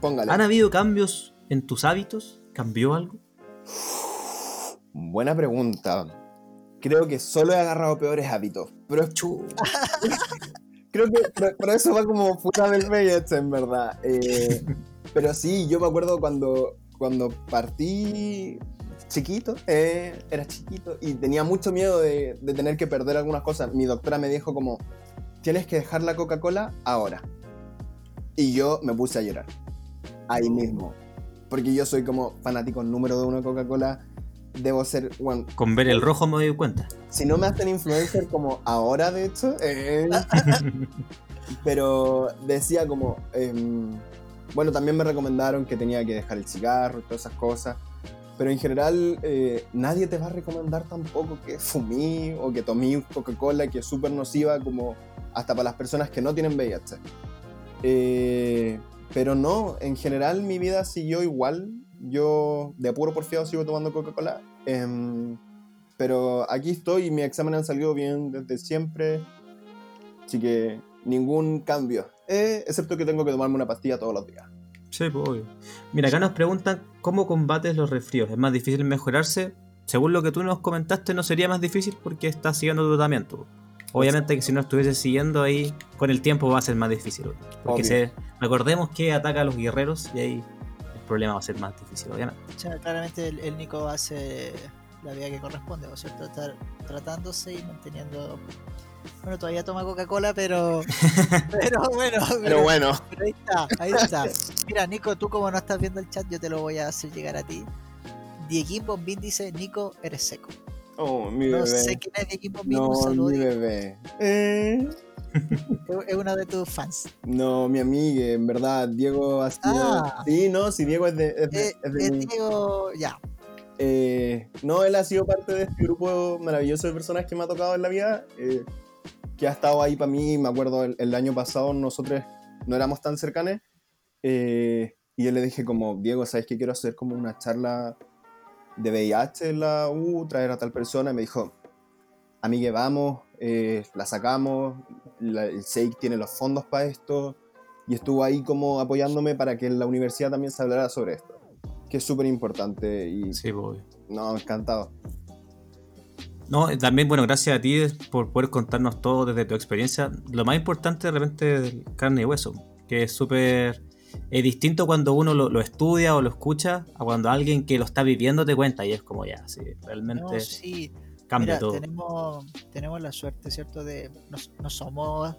póngale. ¿Han habido cambios en tus hábitos? ¿Cambió algo? Buena pregunta. Creo que solo he agarrado peores hábitos. Pero es Creo que pero, pero eso va como fuera del VIH, en verdad. Eh, pero sí, yo me acuerdo cuando, cuando partí chiquito, eh, era chiquito, y tenía mucho miedo de, de tener que perder algunas cosas. Mi doctora me dijo como, tienes que dejar la Coca-Cola ahora. Y yo me puse a llorar. Ahí mismo. Porque yo soy como fanático número uno de Coca-Cola. Debo ser, bueno, Con ver el rojo me doy cuenta. si no me hacen influencer como ahora, de hecho, eh, pero decía como, em, bueno, también me recomendaron que tenía que dejar el cigarro y todas esas cosas, pero en general eh, nadie te va a recomendar tampoco que fumí o que tomé Coca-Cola, que es súper nociva como hasta para las personas que no tienen VIH. Eh, pero no, en general mi vida siguió igual. Yo de apuro porfiado sigo tomando Coca-Cola. em, pero aquí estoy y mis exámenes han salido bien desde siempre. Así que ningún cambio. Eh, excepto que tengo que tomarme una pastilla todos los días. Sí, pues obvio. Mira, acá nos preguntan cómo combates los resfríos. ¿Es más difícil mejorarse? Según lo que tú nos comentaste, no sería más difícil porque estás siguiendo tu tratamiento. Obviamente que si no estuviese siguiendo ahí, con el tiempo va a ser más difícil. Porque se- recordemos que ataca a los guerreros y ahí el problema va a ser más difícil, obviamente. O sea, claramente el, el Nico hace la vida que corresponde, ¿no es cierto? Estar tratándose y manteniendo. Bueno, todavía toma Coca-Cola, pero. pero bueno, Pero bueno. pero ahí está, ahí está. Mira, Nico, tú como no estás viendo el chat, yo te lo voy a hacer llegar a ti. Dieguín Bombín dice: Nico, eres seco. Oh, mi No sé quién es Dieguín Bombín, No, un saludo. mi bebé. Eh, Es- uno de tus fans. no, mi amiga, en verdad, Diego ha sido... Ah. Sí, no, sí, Diego es de... es de- Eh, es de eh, mi- Diego, ya. Eh, no, él ha sido parte de este grupo maravilloso de personas que me ha tocado en la vida. eh, que ha estado ahí para mí. Me acuerdo el, el año pasado nosotros no éramos tan cercanos. eh, y yo le dije como, Diego, ¿sabes qué quiero hacer como una charla de VIH en la U, traer a tal persona? Y me dijo, amigue, vamos, eh, la sacamos, la- el SEIC tiene los fondos para esto. Y estuvo ahí como apoyándome para que en la universidad también se hablara sobre esto. Que es súper importante y Sí, pues, obvio. no, encantado. No, también, bueno, gracias a ti por poder contarnos todo desde tu experiencia. Lo más importante de repente es carne y hueso, que es súper es distinto cuando uno lo, lo estudia o lo escucha a cuando alguien que lo está viviendo te cuenta y es como ya, sí, realmente No, sí. cambia Mira, todo. tenemos, tenemos la suerte, ¿cierto? De no, no somos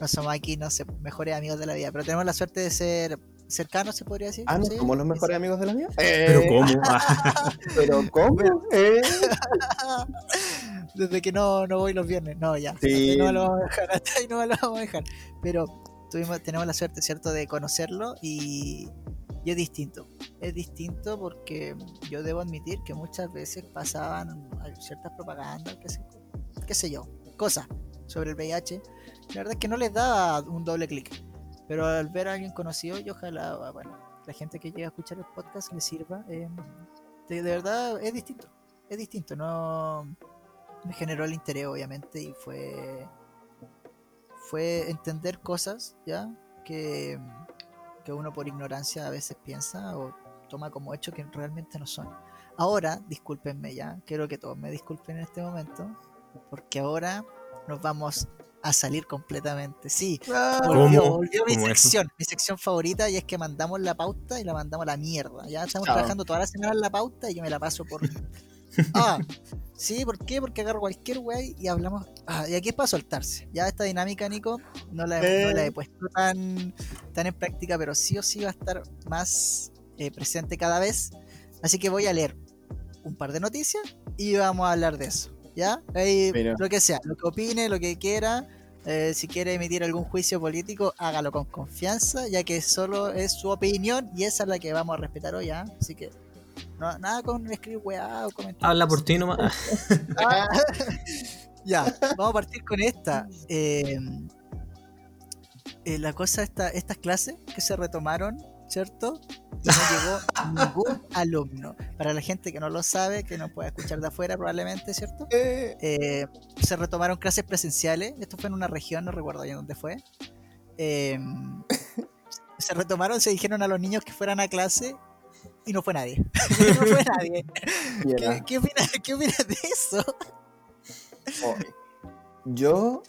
no somos aquí, no sé, mejores amigos de la vida, pero tenemos la suerte de ser cercanos, se podría decir. Ah, ¿no ¿sí? somos los mejores amigos de la vida? Pero Eh, ¿cómo? Ah, ¿Pero cómo? Eh. Desde que no, no voy los viernes. No, ya. Hasta Sí. ahí no me lo vamos a dejar. Hasta ahí no me lo vamos a dejar. Pero tuvimos, tenemos la suerte, ¿cierto?, de conocerlo y, y es distinto. Es distinto porque yo debo admitir que muchas veces pasaban ciertas propagandas, qué sé, qué sé yo, cosas sobre el VIH. La verdad es que no les daba un doble clic. Pero al ver a alguien conocido, y ojalá, bueno, la gente que llegue a escuchar el podcast le sirva. eh, de verdad es distinto. Es distinto, no me generó el interés obviamente y fue fue entender cosas ya que, que uno por ignorancia a veces piensa o toma como hecho que realmente no son. Ahora, discúlpenme ya, quiero que todos me disculpen en este momento, porque ahora nos vamos a salir completamente. Sí, volvió, ¿Cómo? volvió mi sección, mi sección favorita y es que mandamos la pauta y la mandamos a la mierda. Ya estamos trabajando toda la semana en la pauta y yo me la paso por... Ah, sí, ¿por qué? Porque agarro cualquier wey y hablamos... Ah, y aquí es para soltarse. Ya esta dinámica, Nico, no la, he- no la he puesto tan, tan en práctica, pero sí o sí va a estar más eh, presente cada vez. Así que voy a leer un par de noticias y vamos a hablar de eso. ¿Ya? Ahí, Mira. lo que sea, lo que opine, lo que quiera. eh, si quiere emitir algún juicio político, hágalo con confianza, ya que solo es su opinión y esa es la que vamos a respetar hoy, ¿ya? Así que no, nada con escribir weá o comentar. Habla por ti nomás. Ah, ya, vamos a partir con esta. Eh, eh, la cosa, esta, estas clases que se retomaron, ¿cierto? Y no llegó ningún alumno. Para la gente que no lo sabe, que no puede escuchar de afuera probablemente, ¿cierto? Eh, Eh, se retomaron clases presenciales. Esto fue en una región, no recuerdo bien dónde fue. Eh, se retomaron, se dijeron a los niños que fueran a clase y no fue nadie. no fue nadie. ¿Qué, qué opinas, ¿Qué opinas de eso? oh, Yo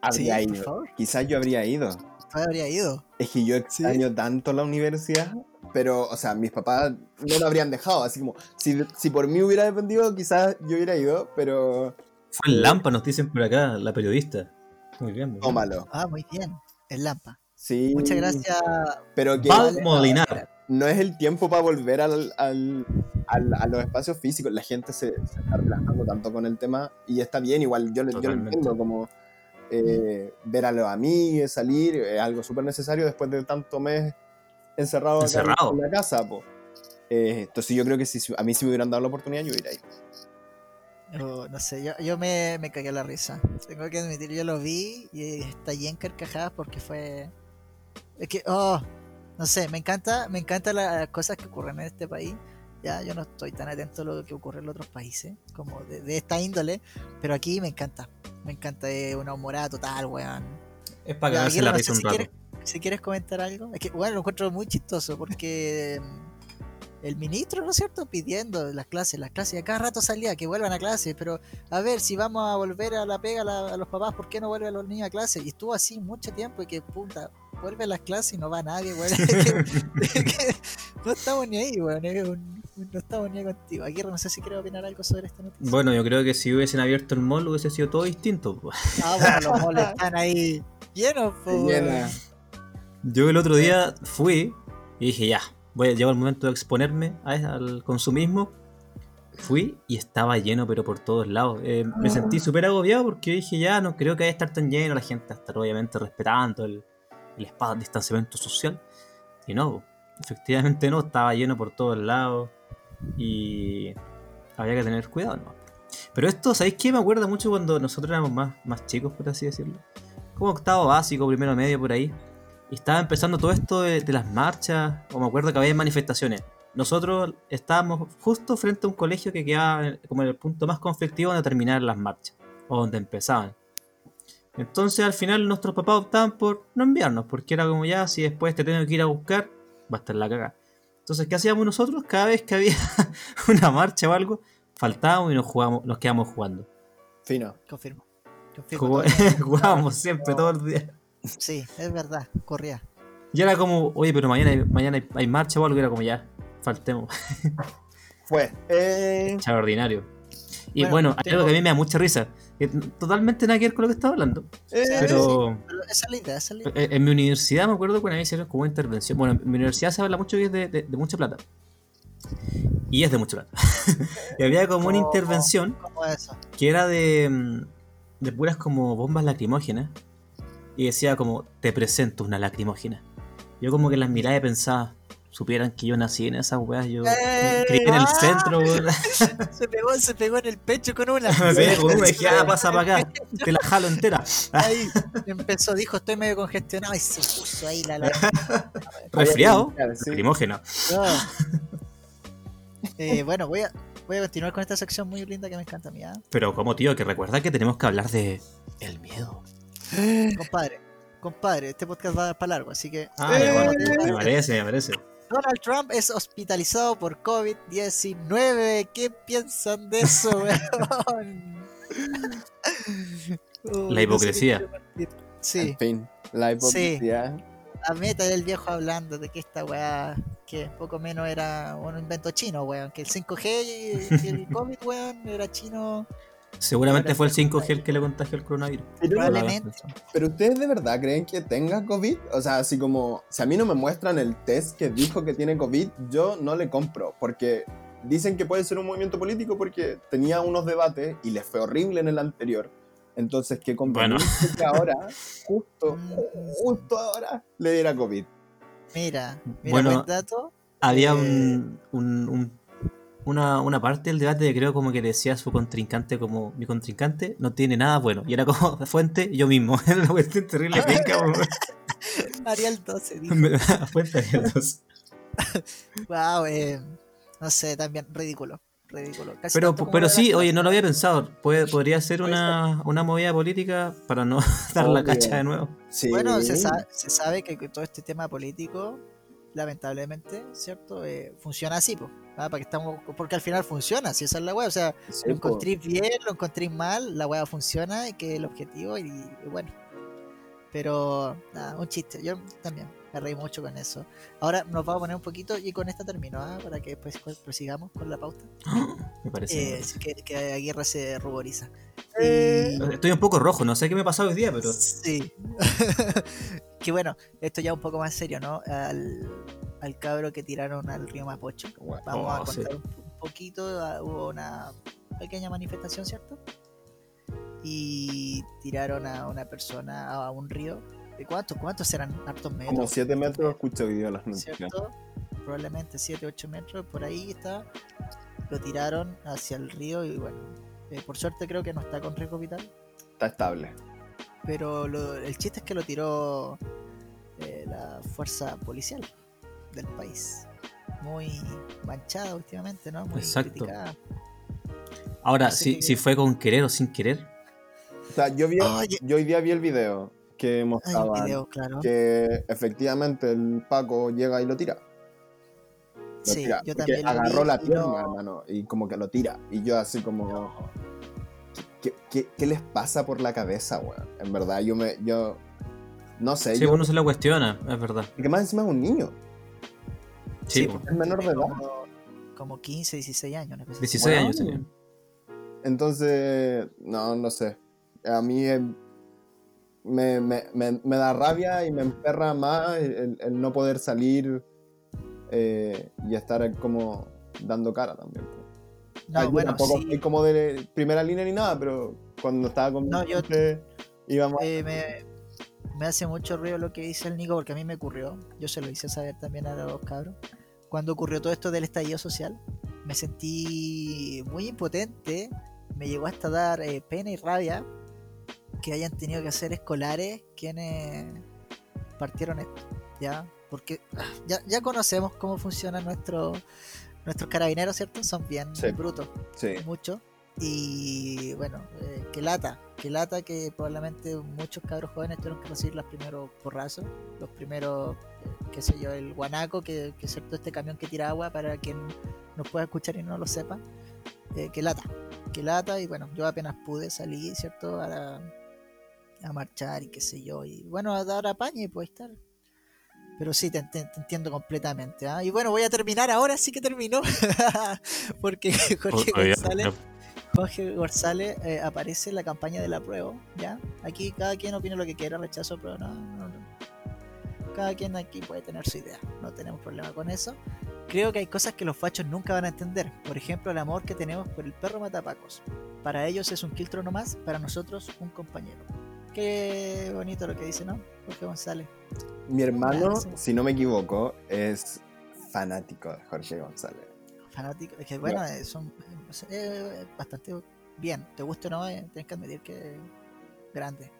habría Sí, por ido. favor. Quizás yo habría ido. Habría ido. Es que yo extraño tanto la universidad, pero, o sea, mis papás no lo habrían dejado. Así como, si, si por mí hubiera dependido, quizás yo hubiera ido, pero Fue en Lampa, nos dicen por acá, la periodista. Muy bien, muy bien. tómalo. Ah, muy bien. El Lampa. Sí. Muchas gracias. Pero que Val Molinar. No es el tiempo para volver al, al- al- a los espacios físicos. La gente se, se está relajando tanto con el tema y está bien, igual yo, lo- yo lo Totalmente. entiendo como eh, ver a los amigos, salir, es algo súper necesario después de tanto mes encerrado, Encerrado. en la casa. po. Eh, entonces yo creo que si a mí si me hubieran dado la oportunidad, yo iría ahí. Yo, no sé, yo, yo me, me cagué la risa. Tengo que admitir, yo lo vi y estallé en carcajadas porque fue. Es que, oh, no sé, me encanta, me encantan las cosas que ocurren en este país. Ya, yo no estoy tan atento a lo que ocurre en otros países, como de, de esta índole, pero aquí me encanta. Me encanta, es una humorada total, weón. Es para cagarse Aguirre, la no risa si quieres, si quieres comentar algo. Es que, bueno, lo encuentro muy chistoso porque el ministro, ¿no es cierto?, pidiendo las clases, las clases, y a cada rato salía que vuelvan a clases, pero a ver, si vamos a volver a la pega a, la- a los papás, ¿por qué no vuelven los niños a clases? Y estuvo así mucho tiempo y que, puta, vuelve a las clases y no va nadie, weón. No estamos ni ahí, weón. no estamos ni ahí contigo. Aguirre, no sé si quiere opinar algo sobre esta noticia. Bueno, yo creo que si hubiesen abierto el mall hubiese sido todo distinto. Ah, bueno, los malls están ahí llenos. Llena. Yo el otro día fui y dije, ya, voy a, el momento de exponerme a- al consumismo. Fui y estaba lleno, pero por todos lados. Eh, me sentí súper agobiado porque dije, ya, no creo que vaya a estar tan lleno. La gente va a estar obviamente respetando el, el espacio de distanciamiento social. Y no, efectivamente no, estaba lleno por todos lados. Y había que tener cuidado, ¿no? Pero esto, ¿sabéis qué? Me acuerdo mucho cuando nosotros éramos más, más chicos, por así decirlo. Como octavo básico, primero medio, por ahí. Y estaba empezando todo esto de, de las marchas, o me acuerdo que había manifestaciones. Nosotros estábamos justo frente a un colegio que quedaba como en el punto más conflictivo donde terminaban las marchas, o donde empezaban. Entonces al final nuestros papás optaban por no enviarnos, porque era como ya, si después te tengo que ir a buscar, va a estar la caga. Entonces, ¿qué hacíamos nosotros? Cada vez que había una marcha o algo, faltábamos y nos, jugábamos, nos quedamos jugando. Fino. Confirmo. Confirmo Jugó-. Jugábamos siempre, todos los días. Sí, es verdad, corría. Y era como, oye, pero mañana, hay- mañana hay, hay marcha o algo, y era como ya, faltemos. Fue. Eh, Extraordinario. Y Bueno, bueno, hay tengo- algo que a mí me da mucha risa. Que totalmente nada que ver con lo que estaba hablando. eh, Pero Pero esa es la idea, esa es la idea. eh, en mi universidad me acuerdo que una vez hicieron como una intervención. Bueno, en mi universidad se habla mucho que es de, de- de mucha plata. Y es de mucha plata. y había como una intervención ¿Cómo es eso? que era de, mm, de puras como bombas lacrimógenas. Y decía como, te presento una lacrimógena. Yo como que las miraba y pensaba, supieran que yo nací en esas weas, yo me ¡Eh, crié en el ah! centro, weón. Se pegó, se pegó en el pecho con una. Con una dije, ah, pasa para acá, te la jalo entera. Ahí empezó, dijo, estoy medio congestionado y se puso ahí la la. Resfriado, sí. lacrimógeno. Ah. Eh, bueno, voy a, voy a continuar con esta sección muy linda que me encanta a mí. Pero como tío, que recuerda que tenemos que hablar de el miedo. Compadre, compadre, este podcast va para largo, así que. Ah, bueno, me parece, me parece. Donald Trump es hospitalizado por COVID-19. ¿Qué piensan de eso, weón? La hipocresía. Sí, En fin, la hipocresía. la meta del viejo hablando de que esta weá, que poco menos era un invento chino, weón. Que el 5G y y el COVID, weón, era chino. Seguramente fue el 5G el que le contagió el coronavirus. Pero, Probablemente. pero ustedes de verdad creen que tenga COVID? O sea, así como, si a mí no me muestran el test que dijo que tiene COVID, yo no le compro, porque dicen que puede ser un movimiento político porque tenía unos debates y les fue horrible en el anterior. Entonces, qué conveniente que ahora, justo, justo ahora, le diera COVID. Mira, mira, Bueno, buen dato. Había Eh, un, un- un- una, una parte del debate que creo como que decía su contrincante como mi contrincante no tiene nada bueno. Y era como fuente yo mismo. Era una cuestión terrible weón. Arial 12 dijo. Da fuente abiertos. Wow, eh, no sé, también ridículo. Ridículo. Casi Pero, pero sí, oye, no lo había pensado. Puede, podría ser una, una movida política para no dar la cacha de nuevo. Sí. Bueno, se sabe, se sabe que todo este tema político, lamentablemente, ¿cierto? Eh, funciona así, po, ¿ah? Para que estamos, porque al final funciona, si esa es la weá. O sea, Sí, lo po. encontré bien, lo encontré mal, la weá funciona, y que es el objetivo, y, y bueno. Pero, nada, un chiste. Yo también me reí mucho con eso. Ahora nos vamos a poner un poquito y con esta termino, ¿ah? Para que después prosigamos con la pauta. Me parece. Eh, que, que Aguirre se ruboriza. Eh, Estoy un poco rojo, no sé qué me pasó hoy día, pero. Sí. que bueno, esto ya un poco más serio, ¿no? Al, al cabro que tiraron al río Mapocho. Bueno, Vamos a Oh, contar un, un poquito. ah, Hubo una pequeña manifestación, ¿cierto? Y tiraron a una persona a un río. ¿De cuántos? ¿Cuántos serán? Hartos metros. Como 7 metros escucho día las noticias. ¿Cierto? Probablemente 7, 8 metros, por ahí está. Lo tiraron hacia el río y bueno, eh, por suerte creo que no está con riesgo vital. Está estable. Pero lo- el chiste es que lo tiró eh, la fuerza policial del país. Muy manchada últimamente, ¿no? Muy Exacto. criticada. Ahora, si, que- si fue con querer o sin querer. O sea, yo, vi, yo hoy día vi el video que mostraban video, claro. que efectivamente el Paco llega y lo tira. Lo Sí, tira, yo porque también lo agarró vi la pierna, no- hermano, y como que lo tira. Y yo así como... ¿Qué, qué, qué les pasa por la cabeza, weón? En verdad, yo me... Yo... No sé, Sí, yo... uno se lo cuestiona, es verdad. Que más encima es un niño. Sí, Sí, po. porque Es menor de edad. Como, como 15, 16 años. así. 16 años tenía. Entonces, no, no sé. A mí eh, me, me, me, me da rabia y me emperra más el, el no poder salir eh, y estar como dando cara también. No, yo bueno, tampoco sí. como de primera línea ni nada, pero cuando estaba con mi No, yo- gente, íbamos Eh, me, me hace mucho ruido lo que dice el Nico porque a mí me ocurrió. Yo se lo hice saber también a los cabros. Cuando ocurrió todo esto del estallido social, me sentí muy impotente me llegó hasta dar eh, pena y rabia que hayan tenido que hacer escolares quienes partieron esto, ¿ya? Porque ah, ya, ya conocemos cómo funcionan nuestros nuestros carabineros, ¿cierto? Son bien Sí. brutos, Sí. mucho. Y bueno, eh, que lata, que lata que probablemente muchos cabros jóvenes tuvieron que recibir los primeros porrazos, los primeros, qué sé yo, el guanaco, que, que es cierto este camión que tira agua para quien nos pueda escuchar y no lo sepa. Eh, que lata, que lata, y bueno, yo apenas pude salir, ¿cierto? A, la- a marchar y qué sé yo, y bueno, a dar apañe y pues estar. Pero sí, te, te- te entiendo completamente. ¿ah? Y bueno, voy a terminar ahora, sí que terminó. Porque Jorge Oye, González, ya- Jorge González eh, aparece en la campaña de la prueba, ¿ya? Aquí cada quien opina lo que quiera, rechazo, pero no, no, no. Cada quien aquí puede tener su idea, no tenemos problema con eso. Creo que hay cosas que los fachos nunca van a entender. Por ejemplo, el amor que tenemos por el perro matapacos. Para ellos es un quiltro nomás, para nosotros un compañero. Qué bonito lo que dice, ¿no? Jorge González. Mi hermano, si no me equivoco, es fanático de Jorge González. Fanático, es que bueno, eh, son eh, bastante bien. Te guste o no, eh, tienes que admitir que grande.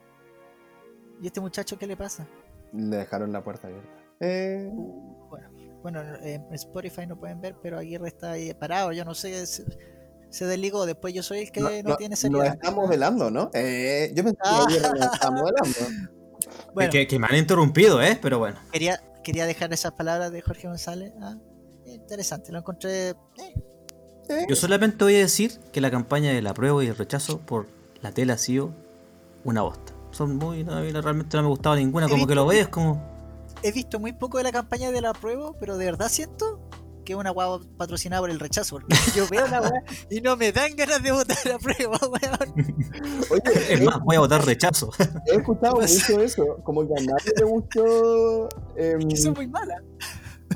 ¿Y este muchacho qué le pasa? Le dejaron la puerta abierta. Eh, Uh, bueno, bueno, en Spotify no pueden ver, pero Aguirre está ahí parado. Yo no sé, se, se desligó. Después yo soy el que no, no- tiene Nos seriedad. está modelando, ¿no? Eh, yo pensé Ah. que Aguirre nos está modelando. Bueno, que, que me han interrumpido, ¿eh? Pero bueno. quería, quería dejar esas palabras de Jorge González. ah, interesante, lo encontré. eh, Eh, Yo solamente voy a decir que la campaña del apruebo y el rechazo por la tela ha sido una bosta. Son muy. no, a mí realmente no me gustaba ninguna. He Como que lo ves como. he visto muy poco de la campaña de la prueba, pero de verdad siento que es una guagua patrocinada por el rechazo. Porque yo veo la weá y no me dan ganas de votar la prueba, weón. Oye, Es más, voy a votar rechazo. he escuchado mucho eso. Como que a nadie le gustó. em, Que son muy malas.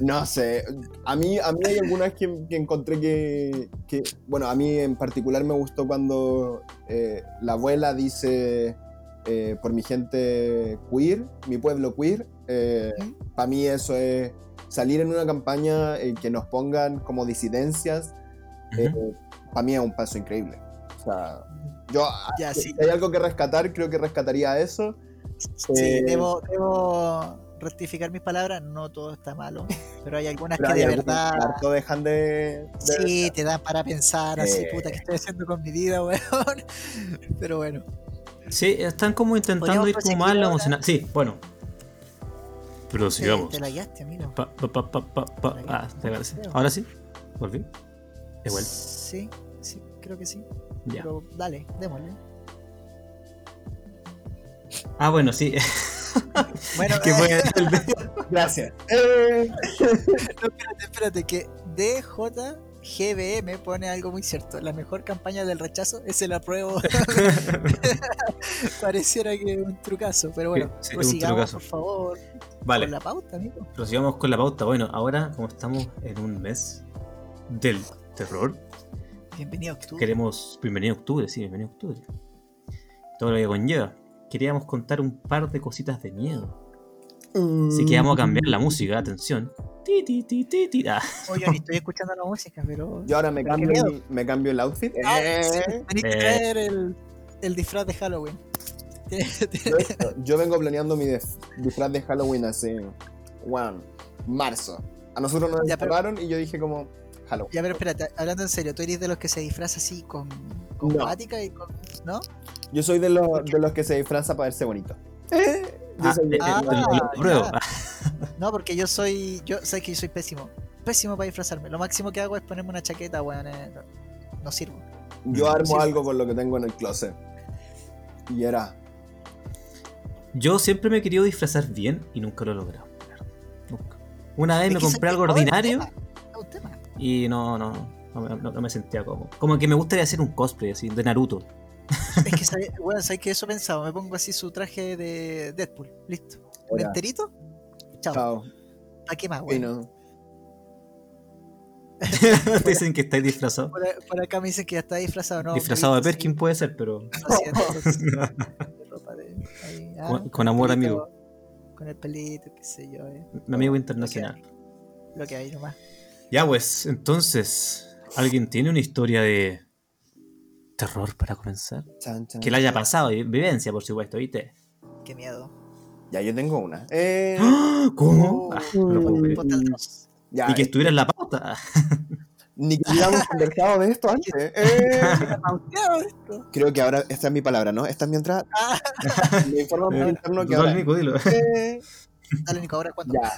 No sé, a mí, a mí hay algunas que, que encontré que, que- bueno, a mí en particular me gustó cuando eh, la abuela dice, eh, por mi gente queer, mi pueblo queer, para mí eso es salir en una campaña eh, que nos pongan como disidencias, Ujú. para mí es un paso increíble. O sea, yo, Ya, si sí. hay algo que rescatar, creo que rescataría eso. Sí, Eh, debo, debo rectificar mis palabras. No todo está malo, pero hay algunas Pero que hay de verdad. que harto dejan de... de- Sí, te dan para pensar así, Eh. puta, ¿qué estoy haciendo con mi vida, weón? Pero bueno. Sí, están como intentando ir como más lo emocional. Sí, bueno. Pero Te, sigamos. te amigo. Pa, pa, pa, pa. Ah, te agradece. Ahora sí. Volví. Vuelto. Sí, sí, creo que sí. Ya. Pero dale, démosle. Ah, bueno, sí. Bueno, que eh, fue el de- Gracias. Eh, espérate, espérate, que DJGBM pone algo muy cierto. La mejor campaña del rechazo es el apruebo. Pareciera que es un trucazo, pero bueno, Sí, prosigamos, trucazo. por favor, Vale, con la pauta, amigo. prosigamos con la pauta. Bueno, ahora, como estamos en un mes del terror, Bienvenido a octubre. queremos. Bienvenido a octubre, sí, bienvenido a octubre. Todo lo que conlleva. Queríamos contar un par de cositas de miedo. Así que vamos a cambiar la música, atención. Ti, ti, ti, ti, ti. Ah, Oye, ni estoy escuchando la música, pero. Yo ahora me cambio, el, me cambio el outfit. Ah, Eh, sí, tenés que Eh. traer el, el disfraz de Halloween. yo, yo vengo planeando mi disfraz de Halloween hace, bueno, marzo. A nosotros nos encerraron y yo dije como, Halloween. Ya, pero espérate, hablando en serio, ¿tú eres de los que se disfraza así con, con No. pática y con. ¿No? Yo soy de los, de los que se disfraza para verse bonito. Yo ah, soy de- eh, Ah, eh, lo- lo pruebo. ya. No, porque yo soy. Yo sé que yo soy pésimo. Pésimo para disfrazarme. Lo máximo que hago es ponerme una chaqueta, weón. eh, no, no sirvo. yo armo algo con lo que tengo en el closet. Y era, Yo siempre me he querido disfrazar bien y nunca lo he logrado. Nunca. Una vez me compré algo un ordinario tema, es un tema. y no, no, no, me- no- no me sentía cómodo. Como que me gustaría hacer un cosplay así, de Naruto. Es que, ¿sabes? Bueno, ¿sabes que eso pensaba? Me pongo así su traje de Deadpool. Listo. Un Hola. enterito. Chao. chao. ¿Para qué más, Y weón? no. Dicen que estáis disfrazado. Por, por acá me dicen que ya está disfrazado, ¿no? disfrazado de Perkin puede ser, pero ah, Con- amor, pelito, amigo. Con el pelito, qué sé yo. eh. mi amigo internacional. Lo que hay nomás. Ya pues, entonces, ¿alguien tiene una historia de terror para comenzar. Chan, chan. Que le haya pasado, vi- vivencia, por supuesto, ¿viste? Qué miedo. Ya, yo tengo una. Eh. ¿Cómo? Oh. Ah, no puedo creer. Ya, Y que estuviera en la pauta. Ni que hubiéramos conversado de esto antes. Eh, creo que ahora, esta es mi palabra, ¿no? Esta es mi entrada. Me informa por Eh, interno que Dale, ahora. Nico, dilo. Eh, dale, Nico, ahora cuándo. Ya.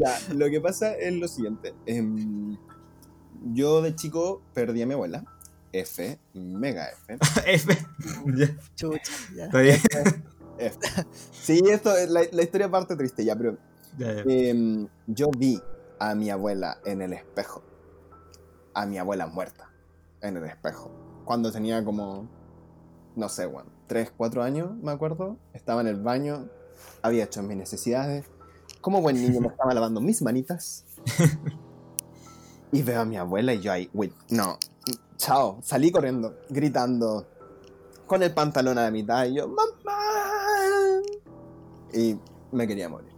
ya, lo que pasa es lo siguiente. Em, yo de chico perdí a mi abuela. F, mega F. F. Ya, Chucha, ya. está bien. F. Sí, esto, es la, la historia parte triste ya, pero Ya, ya. em, yo vi a mi abuela en el espejo. A mi abuela muerta en el espejo. Cuando tenía como, no sé, bueno, 3, 4 años, me acuerdo. Estaba en el baño, había hecho mis necesidades. Como buen niño me estaba lavando mis manitas. Y veo a mi abuela y yo ahí, wait, no, chao. Salí corriendo, gritando, con el pantalón a la mitad y yo, mamá. Y me quería morir.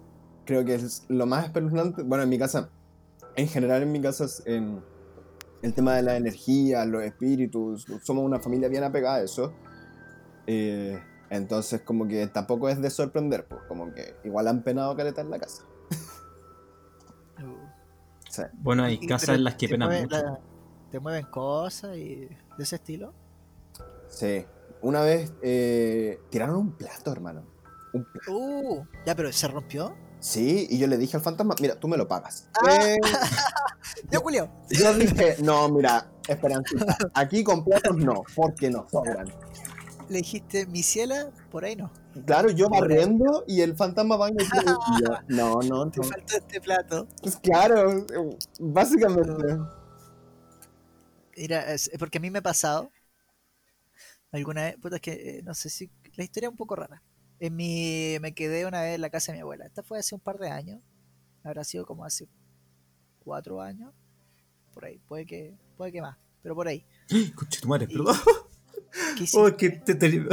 Creo que es lo más espeluznante. Bueno, en mi casa, en general en mi casa, es, en el tema de la energía, los espíritus, somos una familia bien apegada a eso. Eh, entonces, como que tampoco es de sorprender, pues, como que igual han penado caleta en la casa. Bueno, hay casas pero en las que penan mucho. la- te mueven cosas y de ese estilo. sí. Una vez eh, tiraron un plato, hermano. Un plato. Uh, ya, pero se rompió. Sí, y yo le dije al fantasma, mira, tú me lo pagas. Ah. Eh, Ya, Julio. yo dije, no, mira, Esperancita, aquí con platos no, porque nos sobran. Le dijiste, mi ciela, por ahí no. Claro, yo barriendo y el fantasma va y me dice, yo, no, no, Te no. faltó este plato. Pues claro, básicamente. Mira, es- porque a mí me ha pasado alguna vez, puta, es que eh, no sé si la historia es un poco rara. En mi, me quedé una vez en la casa de mi abuela. Esta fue hace un par de años. Habrá sido como hace cuatro años. Por ahí, puede que, puede que más, pero por ahí. Conche tu madre, Y- perdón. ¿Qué Oh, hiciste? que, te, te-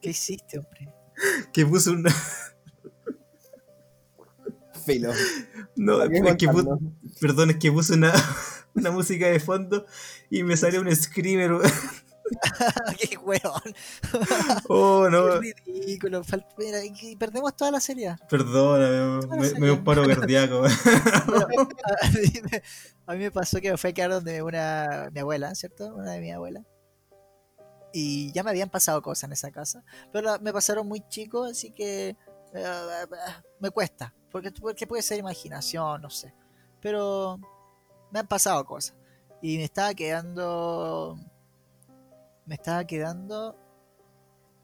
¿Qué hiciste, hombre? que puse una. Filo. No, ¿Para qué es que puse, perdón, es que puse una, una música de fondo y me salió un screamer. ¡Qué weón! Oh, no. ¡Qué ridículo! Mira, perdemos toda la serie. Perdóname, me, me dio un paro cardíaco. Bueno, a, mí me, a mí me pasó que me fue a quedar donde una mi abuela, ¿cierto? Una de mi abuela. Y ya me habían pasado cosas en esa casa, pero me pasaron muy chicos, así que eh, me cuesta, porque, porque puede ser imaginación, no sé. Pero me han pasado cosas. Y me estaba quedando... Me estaba quedando...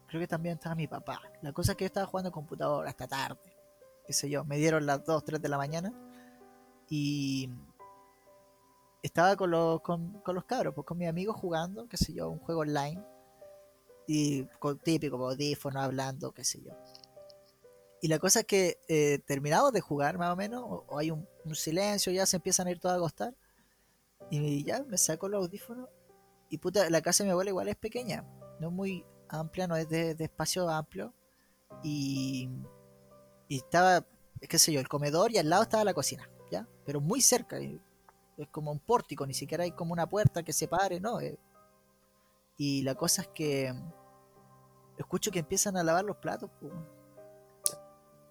Creo que también estaba mi papá. La cosa es que yo estaba jugando computador hasta tarde. Qué sé yo, me dieron las 2, 3 de la mañana y estaba con los, con, los cabros, pues con mis amigos jugando, qué sé yo, un juego online y con típico pues, audífono hablando, qué sé yo. Y la cosa es que eh, terminamos de jugar más o menos, o, hay un, un silencio, ya se empiezan a ir todos a acostar y ya me saco los audífonos y puta, la casa de mi abuela igual es pequeña, no es muy amplia, no es de, de espacio amplio y, y estaba, qué sé yo, el comedor y al lado estaba la cocina, ¿ya? Pero muy cerca, es como un pórtico, ni siquiera hay como una puerta que separe, ¿no? Eh, y la cosa es que escucho que empiezan a lavar los platos,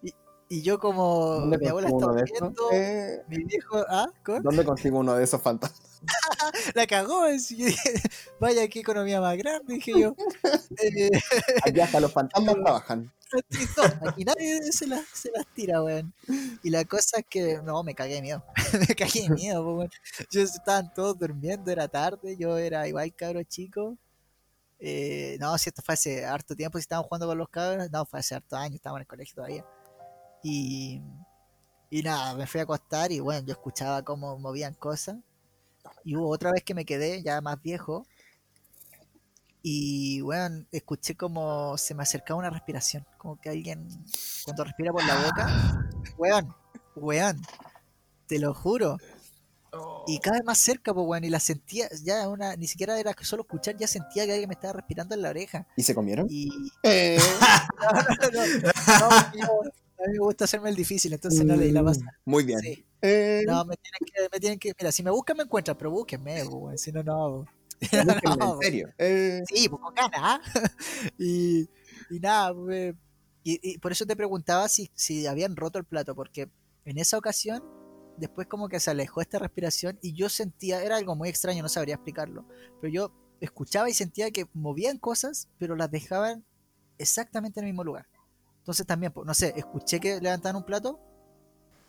y, y yo como ¿Dónde mi abuela esos? durmiendo, Eh, mi viejo, ¿ah? ¿Con? ¿Dónde consigo uno de esos fantasmas? La cagó, vaya qué economía más grande, dije yo. Eh, Aquí hasta los fantasmas trabajan. No, aquí nadie se las, se las tira, weón. Y la cosa es que, no, me cagué de miedo. me cagué de miedo, weón. Yo estaban todos durmiendo, era tarde, yo era igual cabro chico. Eh, no, si esto fue hace harto tiempo, si estaban jugando con los cabros, no, fue hace harto años, estábamos en el colegio todavía. Y, y nada, me fui a acostar y bueno, yo escuchaba cómo movían cosas. Y hubo otra vez que me quedé, ya más viejo, y weón, escuché como se me acercaba una respiración. Como que alguien, cuando respira por la boca, weón, weón, te lo juro. Y cada vez más cerca, pues weón, y la sentía, ya una, ni siquiera era solo escuchar, ya sentía que alguien me estaba respirando en la oreja. ¿Y se comieron? Y Eh, no, no, no, no, A mí me gusta hacerme el difícil, entonces no leí la pasa. Muy bien. Sí. Eh, No, me tienen que, me tienen que. Mira, si me buscan, me encuentran, pero búsquenme, weón, si no, no. búsquenme, no, en serio. Eh, Sí, pues con ganas. ¿ah? y, y nada, pues, y, y por eso te preguntaba si, si habían roto el plato, porque en esa ocasión, después como que se alejó esta respiración y yo sentía, era algo muy extraño, no sabría explicarlo, pero yo escuchaba y sentía que movían cosas, pero las dejaban exactamente en el mismo lugar. Entonces también, pues, no sé, escuché que levantaban un plato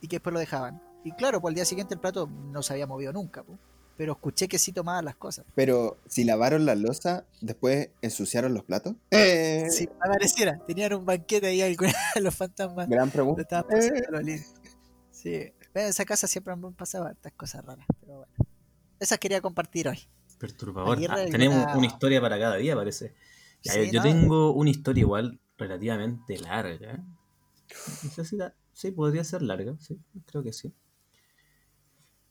y que después lo dejaban. Y claro, pues al día siguiente el plato no se había movido nunca, pues, pero escuché que sí tomaban las cosas. pero si lavaron la losa, después ensuciaron los platos. Eh, Si apareciera, tenían un banquete ahí alguna- los fantasmas. Gran pregunta. estaban pasando lo lindo. Sí, en esa casa siempre han pasado hartas cosas raras, pero bueno. Esas quería compartir hoy. Perturbador. Ah, alguna- tenemos una historia para cada día, parece. Ya, Sí, yo ¿no? tengo una historia igual relativamente larga. No Sí, podría ser larga, sí, creo que sí.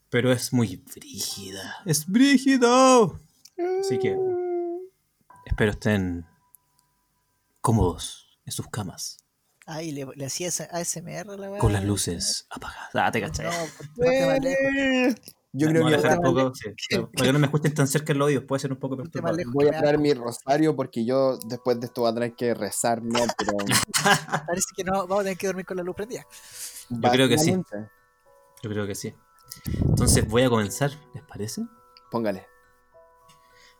Pero es muy brígida. ¡Es brígido! Así que espero estén cómodos en sus camas, Ay, le, le hacía ASMR la weá. con las luces apagadas. Ah, te No, cachai. lejos, Eh, Yo creo voy a que ponte más poco, sí, para que no me escuchen tan cerca en los oídos, puede ser un poco perturbador. voy a traer mi rosario porque yo después de esto voy a tener que rezar, ¿no? Pero Parece que no vamos a tener que dormir con la luz prendida. Yo creo que sí. Yo creo que sí. Entonces voy a comenzar, ¿les parece? Póngale.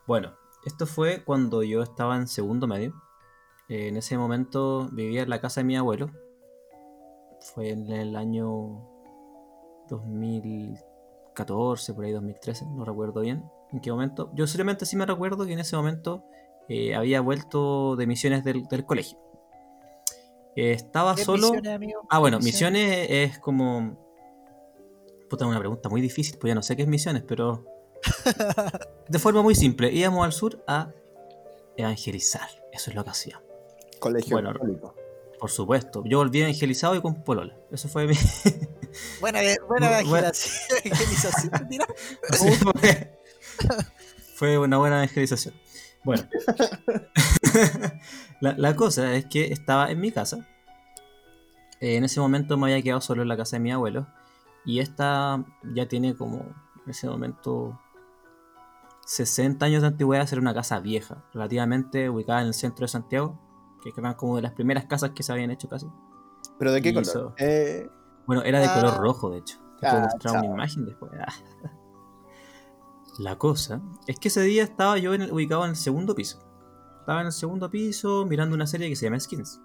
Bueno, esto fue cuando yo estaba en segundo medio. Eh, en ese momento vivía en la casa de mi abuelo. Fue en el año 2014, por ahí 2013, no recuerdo bien en qué momento. Yo solamente sí me recuerdo que en ese momento eh, había vuelto de misiones del, del colegio. Eh, estaba ¿Qué solo... misiones, amigo? Ah, bueno, ¿Qué misiones es como... Puta, una pregunta muy difícil, pues ya no sé qué es misiones, pero... De forma muy simple, íbamos al sur a evangelizar. Eso es lo que hacíamos. Colegio Bueno. católico. Por supuesto. Yo volví evangelizado y con polola. Eso fue mi... Buena, buena Bu- evangelización. fue, fue una buena evangelización. Bueno. la, la cosa es que estaba en mi casa. Eh, en ese momento me había quedado solo en la casa de mi abuelo. Y esta ya tiene como, en ese momento, 60 años de antigüedad. Era una casa vieja, relativamente ubicada en el centro de Santiago. Que eran como de las primeras casas que se habían hecho casi. ¿Pero de qué Y color? hizo- Eh, Bueno, era de Ah. color rojo, de hecho. Te puedo Ah, mostrar una imagen después. Ah. La cosa es que ese día estaba yo en el- ubicado en el segundo piso. Estaba en el segundo piso mirando una serie que se llama Skins.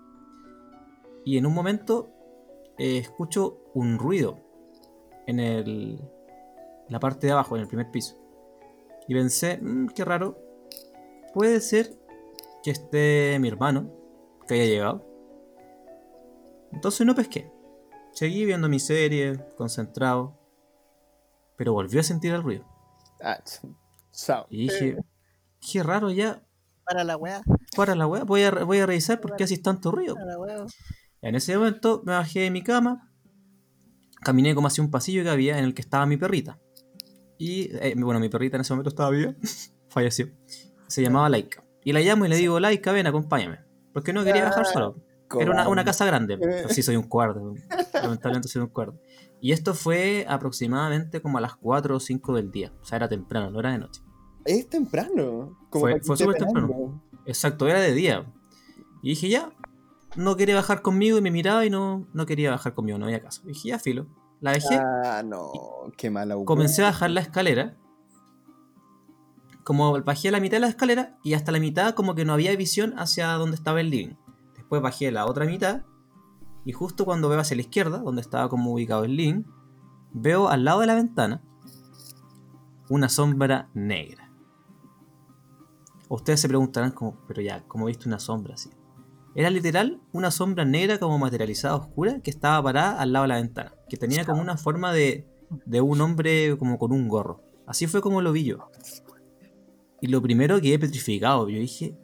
Y en un momento eh, escucho un ruido en el, la parte de abajo, en el primer piso. Y pensé, "Mm, qué raro. Puede ser que esté mi hermano, que haya llegado. Entonces no pesqué. Seguí viendo mi serie, concentrado. Pero volvió a sentir el ruido. ah. Y dije, qué raro ya. Para la weá. Para la weá, voy a, voy a revisar por qué haces tanto ruido. Para la weá. En ese momento me bajé de mi cama, caminé como hacia un pasillo que había en el que estaba mi perrita. Y eh, bueno, mi perrita en ese momento estaba viva, falleció. Se llamaba Laika. Y la llamo y le digo, Laika, ven, acompáñame. Porque no quería bajar solo. Era una, una casa grande. Pero sí, soy un cuarto. Lamentablemente soy un cuarto. Y esto fue aproximadamente como a las 4 o 5 del día. O sea, era temprano, no era de noche. Es temprano. Como Fue- súper temprano. Exacto, era de día. Y dije, ya, no quería bajar conmigo y me miraba y no, no quería bajar conmigo, no había caso. Y dije, ya, filo. La dejé, Ah, no. Qué mala comencé a bajar la escalera. Como bajé a la mitad de la escalera y hasta la mitad como que no había visión hacia donde estaba el living. Después bajé la otra mitad y justo cuando veo hacia la izquierda, donde estaba como ubicado el living, veo al lado de la ventana una sombra negra. Ustedes se preguntarán como, pero ya, ¿cómo viste una sombra así? Era literal una sombra negra como materializada oscura que estaba parada al lado de la ventana, que tenía como una forma de, de un hombre como con un gorro. Así fue como lo vi yo. Y lo primero quedé petrificado, yo dije,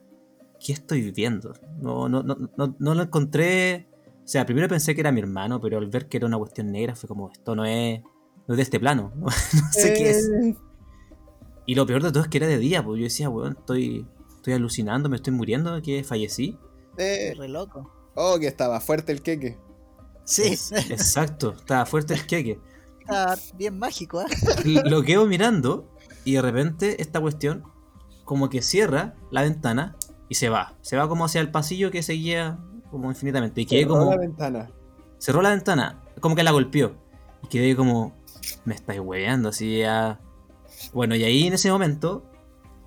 ¿qué estoy viendo? No, no, no, no, no lo encontré. O sea, primero pensé que era mi hermano, pero al ver que era una cuestión negra fue como, esto no es, no es de este plano, no, no sé qué es. Eh, Y lo peor de todo es que era de día, pues yo decía, weón, estoy, estoy alucinando, me estoy muriendo, que fallecí. eh, Re loco. oh, que estaba fuerte el queque. Sí, Es- exacto, estaba fuerte el queque. está bien mágico, ¿ah? Lo quedo mirando y de repente esta cuestión como que cierra la ventana y se va. Se va como hacia el pasillo que seguía como infinitamente. Y quedé Cerró como... la ventana. cerró la ventana, como que la golpeó. Y quedé como, me estáis hueveando, así ya. Bueno, y ahí en ese momento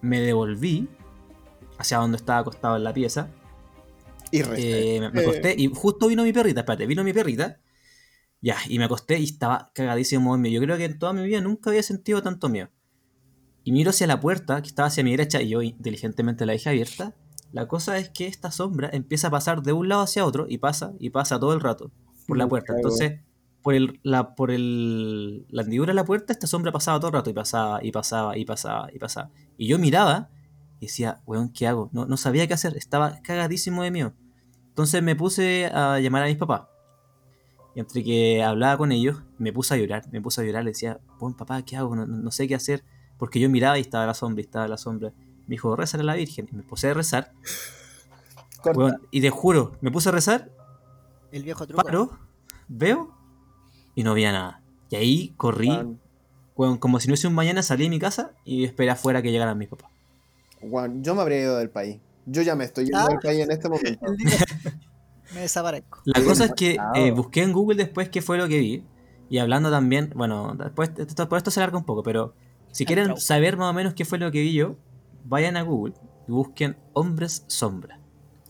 me devolví hacia donde estaba acostado en la pieza. Y. Eh, me, me acosté y justo vino mi perrita, espérate, vino mi perrita. Ya, y me acosté y estaba cagadísimo de. Yo creo que en toda mi vida nunca había sentido tanto miedo. Y miro hacia la puerta, que estaba hacia mi derecha, y yo inteligentemente la dejé abierta. La cosa es que esta sombra empieza a pasar de un lado hacia otro y pasa y pasa todo el rato por la Me puerta. Entonces, por el, la, por el, la hendidura de la puerta, esta sombra pasaba todo el rato y pasaba y pasaba y pasaba y pasaba. Y yo miraba y decía, weón, ¿qué hago? No, no sabía qué hacer, estaba cagadísimo de miedo. Entonces me puse a llamar a mis papás. Y entre que hablaba con ellos, me puse a llorar, me puse a llorar, le decía, buen papá, ¿qué hago? No, no- no sé qué hacer. Porque yo miraba y estaba la sombra, y estaba la sombra. Me dijo, rezar a la Virgen. Y me puse a rezar. Weón, y te juro, me puse a rezar, El viejo truco. paro, veo, y no había nada. Y ahí corrí, Juan, weón, como si no hubiese un mañana, salí de mi casa y esperé afuera que llegaran mis papás. Juan, yo me habría ido del país. Yo ya me estoy yendo Ah. del país en este momento. Me desaparezco. La cosa es que eh, busqué en Google después qué fue lo que vi. Y hablando también, bueno, después esto, por esto se larga un poco, pero si quieren saber más o menos qué fue lo que vi yo, vayan a Google y busquen hombres sombra.